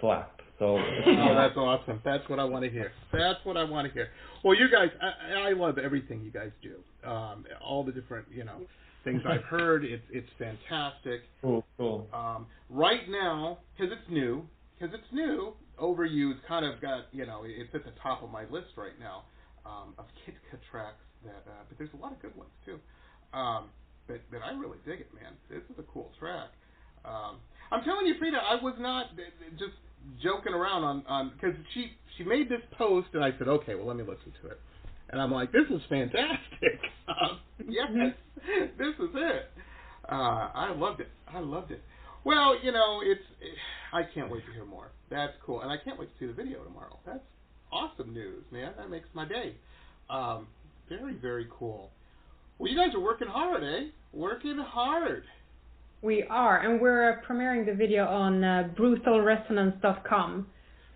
slap. So Oh, that's awesome. That's what I want to hear. That's what I want to hear. Well, you guys, I, I love everything you guys do. Um, all the different, you know, things I've heard. It's it's fantastic. cool, cool. Um, right now, because it's new, because it's new, Over You's kind of got, you know, it's at the top of my list right now um, of Kitka tracks. That, uh, but there's a lot of good ones too. Um, but but I really dig it, man. This is a cool track. Um, I'm telling you, Frida, I was not just joking around on on because she she made this post and I said, okay, well let me listen to it, and I'm like, this is fantastic. Um, yes, this is it. Uh, I loved it. I loved it. Well, you know, it's I can't wait to hear more. That's cool, and I can't wait to see the video tomorrow. That's awesome news, man. That makes my day. Um, very very cool. Well, you guys are working hard, eh? Working hard. We are, and we're premiering the video on uh, brutalresonance.com.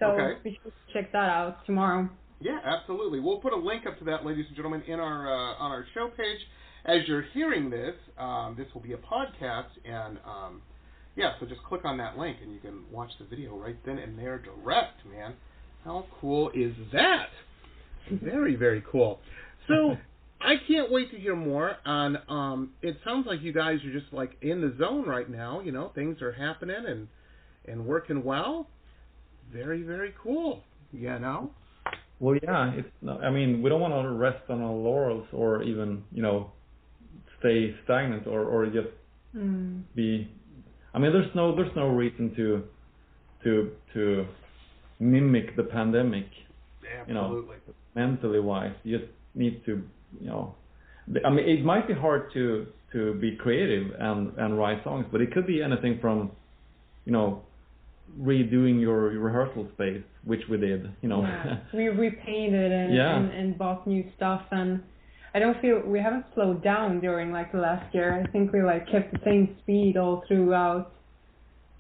So Okay. we should check that out tomorrow. Yeah, absolutely. We'll put a link up to that, ladies and gentlemen, in our uh, on our show page. As you're hearing this, um, this will be a podcast, and um, yeah, so just click on that link, and you can watch the video right then and there, direct. Man, how cool is that? Very, very cool. So I can't wait to hear more on. Um, it sounds like you guys are just like in the zone right now. You know, things are happening and and working well. Very, very cool. You know. Well, yeah, it's. Not, I mean, we don't want to rest on our laurels or even, you know, stay stagnant or or just Mm. be. I mean, there's no there's no reason to to to mimic the pandemic. You know, Absolutely. mentally wise, you just need to, you know. I mean, it might be hard to to be creative and and write songs, but it could be anything from, you know, redoing your rehearsal space, which we did. You know. Yeah. we repainted and, Yeah. and and bought new stuff and I don't feel we haven't slowed down during like the last year. I think we like kept the same speed all throughout.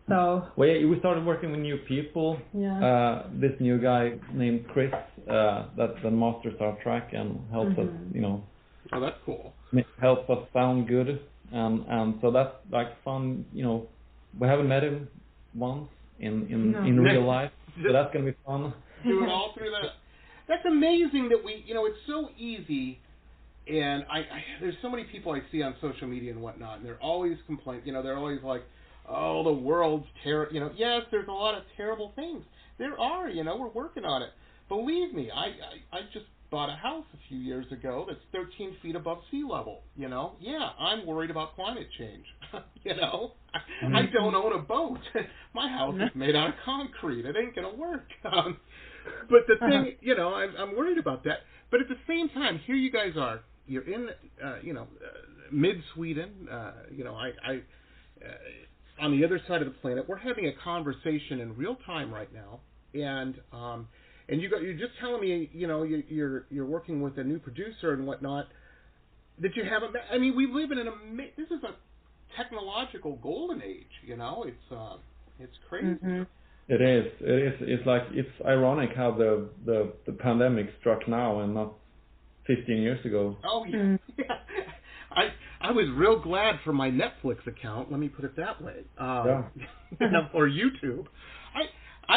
So Well, yeah, we started working with new people. Yeah. Uh, this new guy named Chris uh, that that masters our track and helps us, Mhm. you know, Oh, that's cool. ma- helps us sound good, and and so that's like fun, you know, we haven't met him once in in No. in real life, so that's gonna be fun. do it all through that. That's amazing that we, you know, it's so easy. And I, I, there's so many people I see on social media and whatnot, and they're always complaining. You know, they're always like, "Oh, the world's terrible." You know, yes, there's a lot of terrible things. There are. You know, we're working on it. Believe me, I, I, I just bought a house a few years ago that's 13 feet above sea level. You know, yeah, I'm worried about climate change. you know, I, I don't own a boat. My house is made out of concrete. It ain't gonna work. Um, but the thing, you know, I'm, I'm worried about that. But at the same time, here you guys are. You're in, uh, you know, uh, mid Sweden. Uh, you know, I, I uh, on the other side of the planet. We're having a conversation in real time right now, and um, and you got you're just telling me, you know, you, you're you're working with a new producer and whatnot that you haven't. Met. I mean, we live in an ama- This is a technological golden age. You know, it's uh, it's crazy. Mhm. It is. It is. It's like it's ironic how the the the pandemic struck now and not 15 years ago. Oh yeah. Yeah. I was real glad for my Netflix account. Let me put it that way. Um, or YouTube. I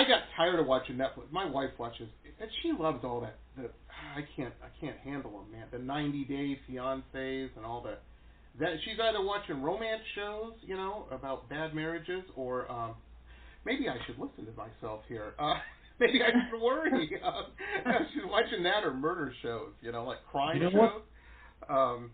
I got tired of watching Netflix. My wife watches, and she loves all that. The I can't I can't handle them, man. The 90 Day Fiancés and all the that she's either watching romance shows, you know, about bad marriages, or um, maybe I should listen to myself here. Uh, maybe I should worry. Uh, she's watching that or murder shows, you know, like crime You know shows. what? Um,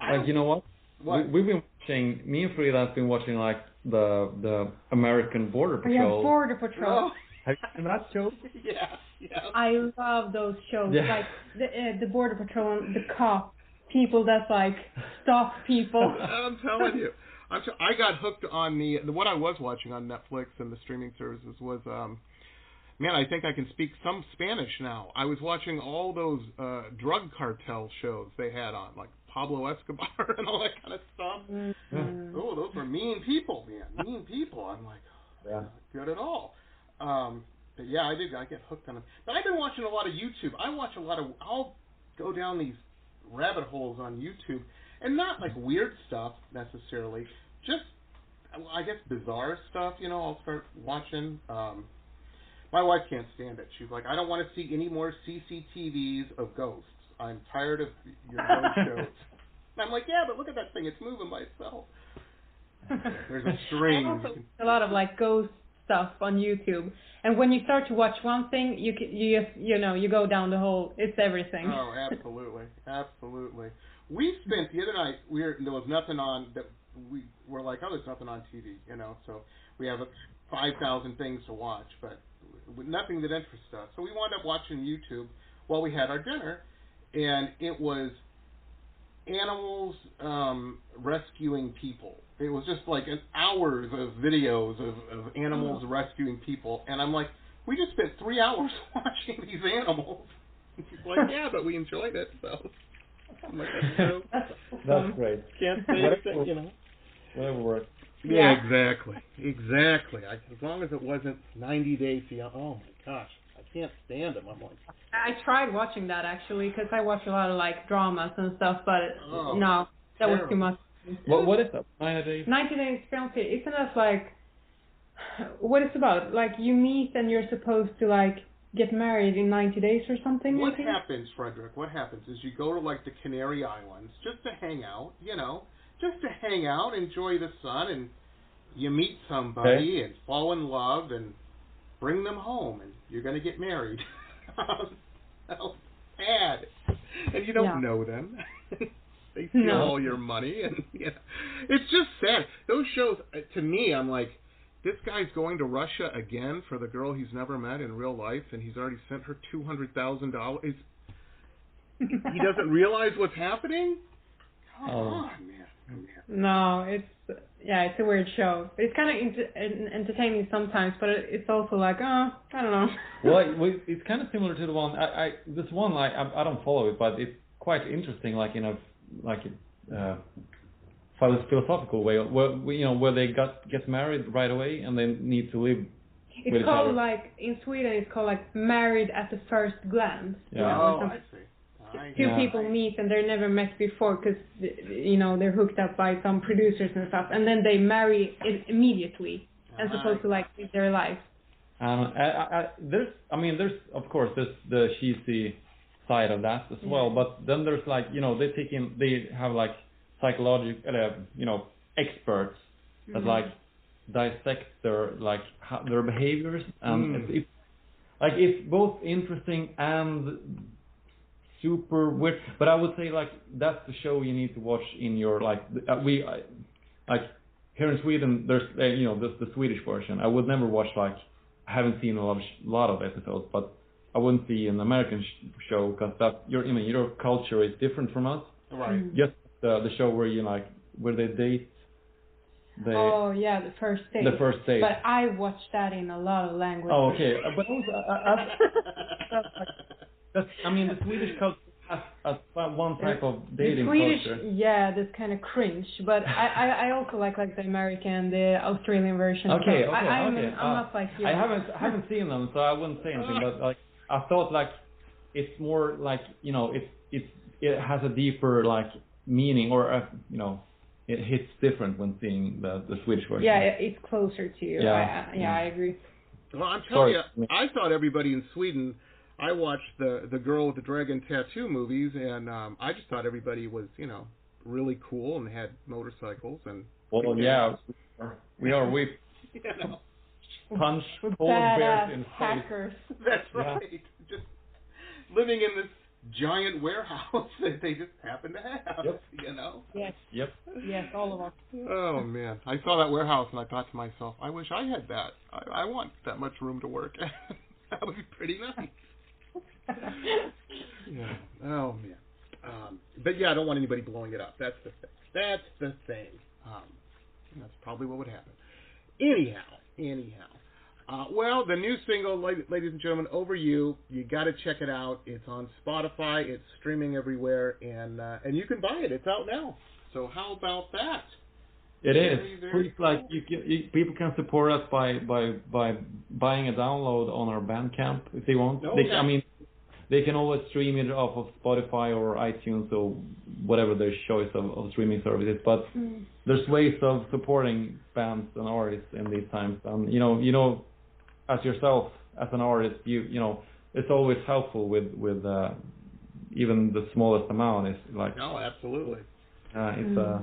Like you know what? What? We, we've been watching. Me and Frida have been watching like the the American Border Patrol. yeah, Patrol. Border Patrol. Oh, Have you seen that show? yeah, yeah. I love those shows, Yeah. like the uh, the Border Patrol, and the cop, people that like stop people. I'm telling you. I'm t- I got hooked on the, the what I was watching on Netflix and the streaming services was um man, I think I can speak some Spanish now. I was watching all those uh drug cartel shows they had on, like Pablo Escobar and all that kind of stuff. Mhm. Oh, those were mean people, man. Mean people. I'm like, Yeah. not good at all. Um, but yeah, I did. I get hooked on them. But I've been watching a lot of YouTube. I watch a lot of. I'll go down these rabbit holes on YouTube, and not like weird stuff necessarily. Just, I guess bizarre stuff. You know, I'll start watching. Um, my wife can't stand it. She's like, I don't want to see any more CCTVs of ghosts. I'm tired of your ghost shows. And I'm like, yeah, but look at that thing. It's moving by itself. There's a string. I also a lot of like ghost stuff on YouTube, and when you start to watch one thing, you can, you just you know you go down the hole. It's everything. Oh, absolutely, absolutely. We spent the other night. We were, there was nothing on that. We were like, oh, there's nothing on TV, you know. So we have five thousand things to watch, but nothing that interests us. So we wound up watching YouTube while we had our dinner, and it was animals um, rescuing people. It was just like an hours of videos of, of animals rescuing people, and I'm like, we just spent three hours watching these animals. And she's like, yeah, but we enjoyed it, so. I'm like, that's true. That's That's great. Can't say anything, you know. Whatever works. Yeah, Yeah. exactly, exactly. I, as long as it wasn't 90 Day Fiancé. Oh my gosh, I can't stand them. I'm like, I tried watching that actually because I watch a lot of like dramas and stuff, but Oh, no, that was too much. What what is that? Nine days. 90 Days Fiancé, isn't that like what it's about? Like you meet and you're supposed to like get married in 90 days or something. what I happens, Frederick? What happens is you go to like the Canary Islands just to hang out, you know, just to hang out, enjoy the sun, and you meet somebody and fall in love and bring them home, and you're gonna get married. How sad! And you don't Yeah. know them. they steal No. all your money, and yeah, it's just sad. Those shows, uh, to me, I'm like. This guy's going to Russia again for the girl he's never met in real life, and he's already sent her two hundred thousand dollars. He doesn't realize what's happening. Come Oh. on, man. No, it's yeah, it's a weird show. It's kind of ent- entertaining sometimes, but it's also like, oh, I don't know. Well, it- we- it's kind of similar to the one I, I this one I I I don't follow it, but it's quite interesting. Like in a like uh, philosophical way, where you know where they got get married right away and they need to live. It's called like in Sweden, it's called like married at the first glance. Yeah. Oh, I see. I- two Yeah. people meet and they're never met before because you know they're hooked up by some producers and stuff, and then they marry i- immediately as Ah, opposed to like live their life. Um, I, I, I, there's, I mean, there's of course there's the cheesy side of that as well, Yeah. but then there's like you know they take in they have like psychological, uh, you know, experts that Mhm. like dissect their like how, their behaviors and Mm. it's, it's like it's both interesting and super weird. But I would say like that's the show you need to watch in your like uh, we I, like here in Sweden there's uh, you know there's the Swedish version. I would never watch like I haven't seen a lot of sh- lot of episodes, but I wouldn't see an American sh- show because that your I mean your culture is different from us. Right. Mm. Just the the show where you like where they date. They oh yeah, the first date. the first date. But I watched that in a lot of languages. Oh, okay. Uh, But also, uh, uh, uh, that's, I mean, the Swedish culture has, has one type of dating the Swedish, culture. yeah, this kind of cringe. But I, I, I also like like the American, the Australian version. Okay, so okay, I, I'm, okay. I'm Uh, not like you. I haven't I haven't seen them, so I wouldn't say anything. But like, I thought like it's more like you know it it it has a deeper like meaning or uh, you know it hits different when seeing the the Swedish version. Yeah, it's closer to you. Yeah, I, I, yeah, yeah. I agree. Well, I'm telling Sorry. you, I thought everybody in Sweden. I watched the the Girl with the Dragon Tattoo movies, and um, I just thought everybody was, you know, really cool and had motorcycles and. Well, yeah, we are we You know, punch cold bears Badass in the face. hackers. that's Yeah. right. Just living in this giant warehouse that they just happen to have. Yep. You know. Yes, Yep. yes, all of us. Oh man, I saw that warehouse and I thought to myself, I wish I had that. I, I want that much room to work. that would be pretty nice. Yeah. Oh man. Um, but yeah, I don't want anybody blowing it up. That's the thing. That's the thing. Um, that's probably what would happen. Anyhow, anyhow. Uh, well, the new single, ladies and gentlemen, "Over You," you got to check it out. It's on Spotify. It's streaming everywhere, and uh, and you can buy it. It's out now. So how about that? It Very, is. very Please, like you, can, you, people can support us by by by buying a download on our Bandcamp if they want. Okay. They, I mean, they can always stream it off of Spotify or iTunes or whatever their choice of, of streaming services. But Mm. there's ways of supporting bands and artists in these times. And you know, you know, as yourself as an artist, you you know, it's always helpful with with uh, even the smallest amount. Is like No, absolutely. uh, it's uh,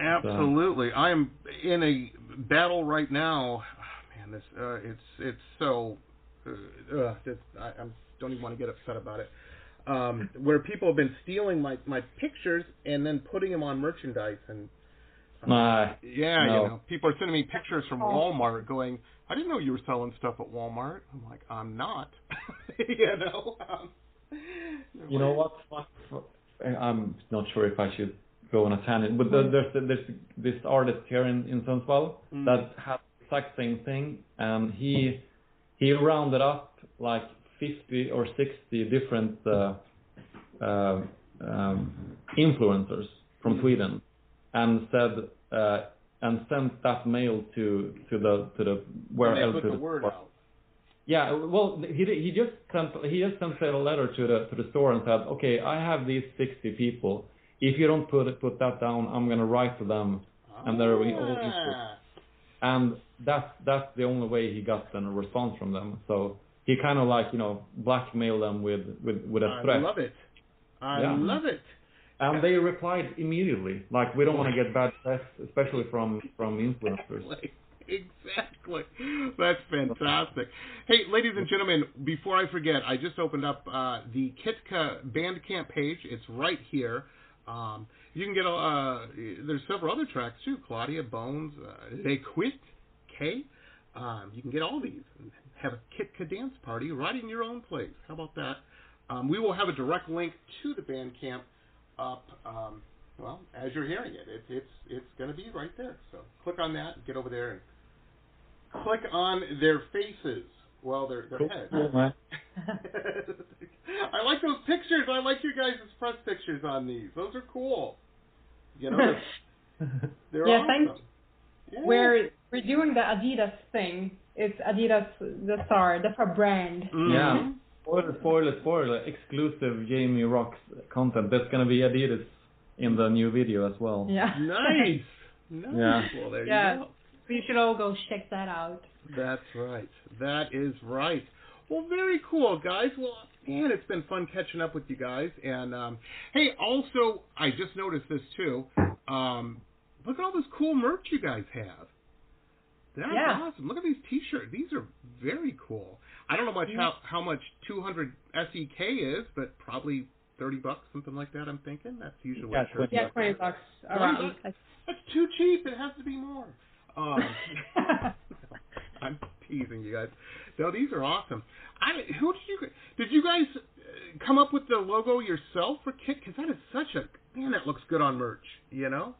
Absolutely. I am in a battle right now. Oh, man, this uh, it's it's so uh, uh, this, I I'm, don't even want to get upset about it. Um, where people have been stealing my my pictures and then putting them on merchandise and uh, yeah, no. you know, people are sending me pictures from Walmart going, I didn't know you were selling stuff at Walmart. I'm like, I'm not. you know. Um, You know what? I'm not sure if I should go on a tangent, but there's there's this artist here in in Sundsvall Mm. that had the exact same thing, and he he rounded up like 50 or 60 different uh, uh, um, influencers from Mm. Sweden, and said uh, and sent that mail to to the to the where and they put to the word out. Yeah, well, he he just sent he just sent a letter to the to the store and said, okay, I have these 60 people. If you don't put it, put that down, I'm gonna write to them, and they're all equal. Ah. And that's that's the only way he got a response from them. So he kind of like you know blackmailed them with with with a threat, I love it. I Yeah. love it. and they replied immediately. Like we don't want to get bad press, especially from from influencers. Exactly. Exactly. That's fantastic. Hey, ladies and gentlemen, before I forget, I just opened up uh, the Kitka Bandcamp page. It's right here. Um, you can get a, uh, there's several other tracks too. Claudia Bones, uh, They Quit, K. Um, you can get all these have a Kitka dance party right in your own place. How about that? Um, we will have a direct link to the Bandcamp up. Um, well, as you're hearing it, it's it's it's going to be right there. So click on that, get over there, and click on their faces. Well, their their Cool, heads. I like those pictures. I like you guys' press pictures on these. Those are cool. You know, they're Yeah, awesome. thanks. Yeah. We're we're doing the Adidas thing. It's Adidas the star. That's our brand. Mhm. Yeah. spoiler, spoiler, spoiler! Exclusive Jamie Roxx content. There's gonna be Adidas in the new video as well. Yeah. Nice. Nice. Yeah. Well, there Yeah. you go. So you should all go check that out. That's right. That is right. Well, very cool, guys. Well, man, it's been fun catching up with you guys. And um, hey, also, I just noticed this too. Um, look at all this cool merch you guys have. That's Yeah. awesome. Look at these T-shirts. These are very cool. I don't know much how how much 200 SEK is, but probably 30 bucks, something like that. I'm thinking that's usually what Yeah, shirts Yeah, twenty bucks 20 around. bucks? That's too cheap. It has to be more. Um, I'm teasing you guys. No, these are awesome. I who did you did you guys uh, come up with the logo yourself for Kick? Because that is such a man. That looks good on merch. You know.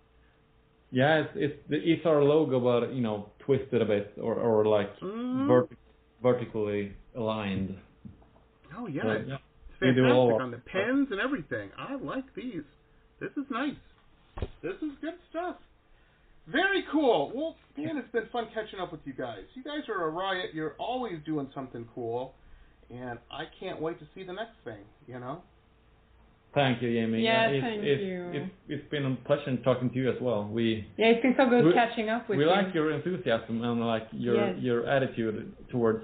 Yeah, it's it's it's our logo, but you know, twisted a bit or or like Mhm. vertic- vertically aligned. Oh yeah, So, it's yeah. fantastic all our- on the pens and everything. I like these. This is nice. This is good stuff. Very cool. Well, man, it's been fun catching up with you guys. You guys are a riot. You're always doing something cool, and I can't wait to see the next thing. You know. Thank you, Jamie. Yeah, it's, thank it's, you. It's, it's been a pleasure talking to you as well. We Yeah, it's been so good We- catching up with we you. like your enthusiasm and like your Yes. your attitude towards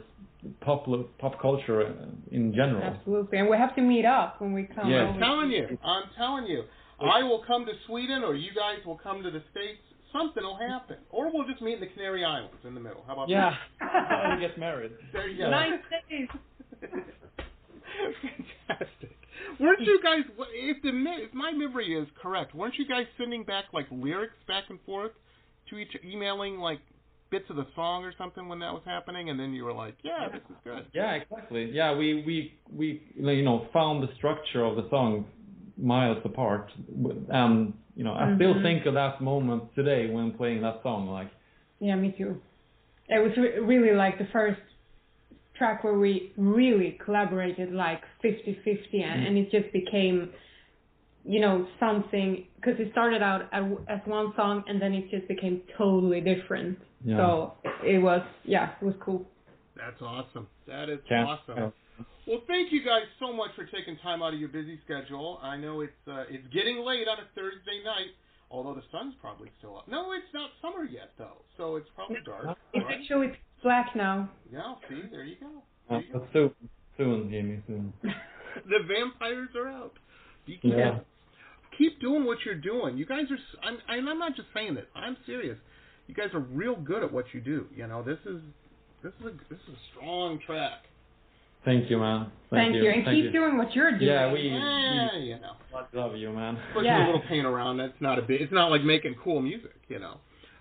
pop pop culture uh, in general. Absolutely, and we have to meet up when we come. Yes. I'm telling you. I'm telling you. I will come to Sweden, or you guys will come to the States. Something will happen, or we'll just meet in the Canary Islands in the middle. How about that? Yeah, that? we get married. There you go. Nice days. Fantastic. Weren't you guys? If the me- if my memory is correct, weren't you guys sending back like lyrics back and forth to each, emailing like bits of the song or something when that was happening, and then you were like, "Yeah, this is good." Yeah, exactly. Yeah, we we we you know found the structure of the song miles apart, and you know I still Mhm. think of that moment today when playing that song. Like, Yeah, me too. It was re- really like the first track where we really collaborated like 50-50 and, Mm. and it just became, you know, something, because it started out as, as one song and then it just became totally different. Yeah. So it was, yeah, it was cool. That's awesome. That is Can't- awesome. Well, thank you guys so much for taking time out of your busy schedule. I know it's uh, it's getting late on a Thursday night, although the sun's probably still up. No, it's not summer yet though, so it's probably dark. It's right? actually it's black now. Yeah, see, there you go. uh, There you go. but soon, soon, Jamie, soon. the vampires are out. Be Yeah. Keep doing what you're doing. You guys are. s- I'm. And I'm not just saying this. I'm serious. You guys are real good at what you do. You know, this is this is a this is a strong track. Thank you, man. Thank, you. And Thank keep you. doing what you're doing. Yeah, we, Yeah, we you know. love you, man. Put Yeah. a little paint around. That's not a big. It's not like making cool music. You know.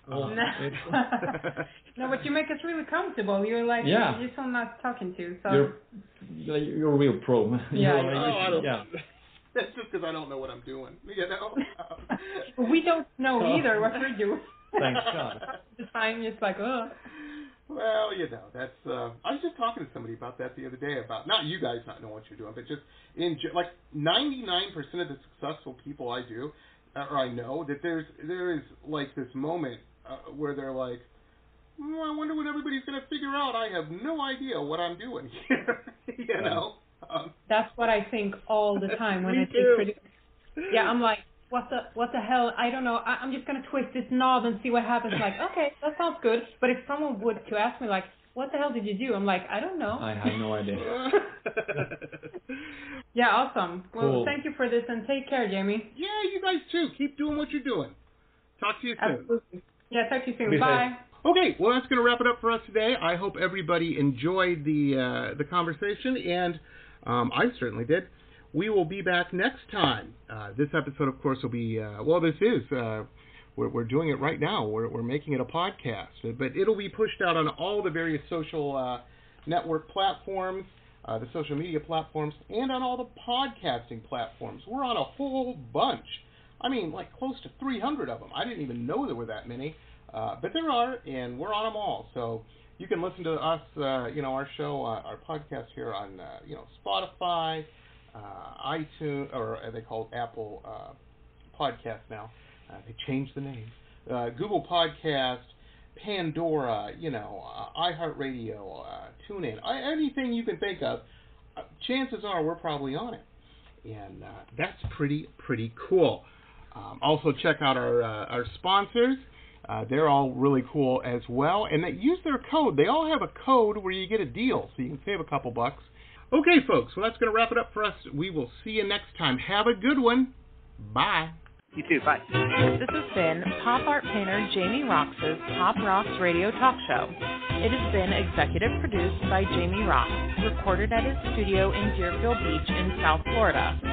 Well, Um, it's- no, but you make us really comfortable. You're like, Yeah. you're so nice talking to. So You're you're you're a real pro, man. Yeah, You're like- oh, I don't. yeah. That's just because I don't know what I'm doing. You know. we don't know Oh. either what we're doing. Thank God. It's fine. It's like, oh. Well, you know, that's. Uh, I was just talking to somebody about that the other day about not you guys not knowing what you're doing, but just in like 99% of the successful people I do uh, or I know that there's there is like this moment uh, where they're like, "Hmm, I wonder when everybody's gonna figure out. I have no idea what I'm doing here. you know. Um, That's what I think all the time when I see too. Yeah, I'm like, what the what the hell? I don't know. I, I'm just gonna twist this knob and see what happens. Like, okay, that sounds good. But if someone would to ask me like, what the hell did you do? I'm like, I don't know. I have no idea. Yeah, awesome. Well, Cool. thank you for this and take care, Jamie. yeah, you guys too. Keep doing what you're doing. Talk to you soon. Absolutely. Yeah, talk to you soon. Be Bye. Okay, well that's going to wrap it up for us today. I hope everybody enjoyed the uh, the conversation, and um, I certainly did. We will be back next time. Uh, this episode, of course, will be uh, well. This is uh, we're, we're doing it right now. We're we're making it a podcast, but it'll be pushed out on all the various social uh, network platforms, uh, the social media platforms, and on all the podcasting platforms. We're on a whole bunch. I mean, like close to 300 of them. I didn't even know there were that many. Uh, but there are, and we're on them all. So you can listen to us, uh, you know, our show, uh, our podcast here on, uh, you know, Spotify, uh, iTunes, or they called Apple uh, Podcast now? Uh, they changed the name. Uh, Google Podcast, Pandora, you know, uh, iHeartRadio, uh, TuneIn, uh, anything you can think of. Uh, chances are we're probably on it, and uh, that's pretty pretty cool. Um, also, check out our uh, our sponsors. Uh, they're all really cool as well, and they use their code. They all have a code where you get a deal, so you can save a couple bucks. Okay, folks, well that's going to wrap it up for us. We will see you next time. Have a good one. Bye. You too. Bye. This has been pop art painter Jamie Roxx's Pop Rocks Radio Talk Show. It has been executive produced by Jamie Roxx, recorded at his studio in Deerfield Beach in South Florida.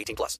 18 plus.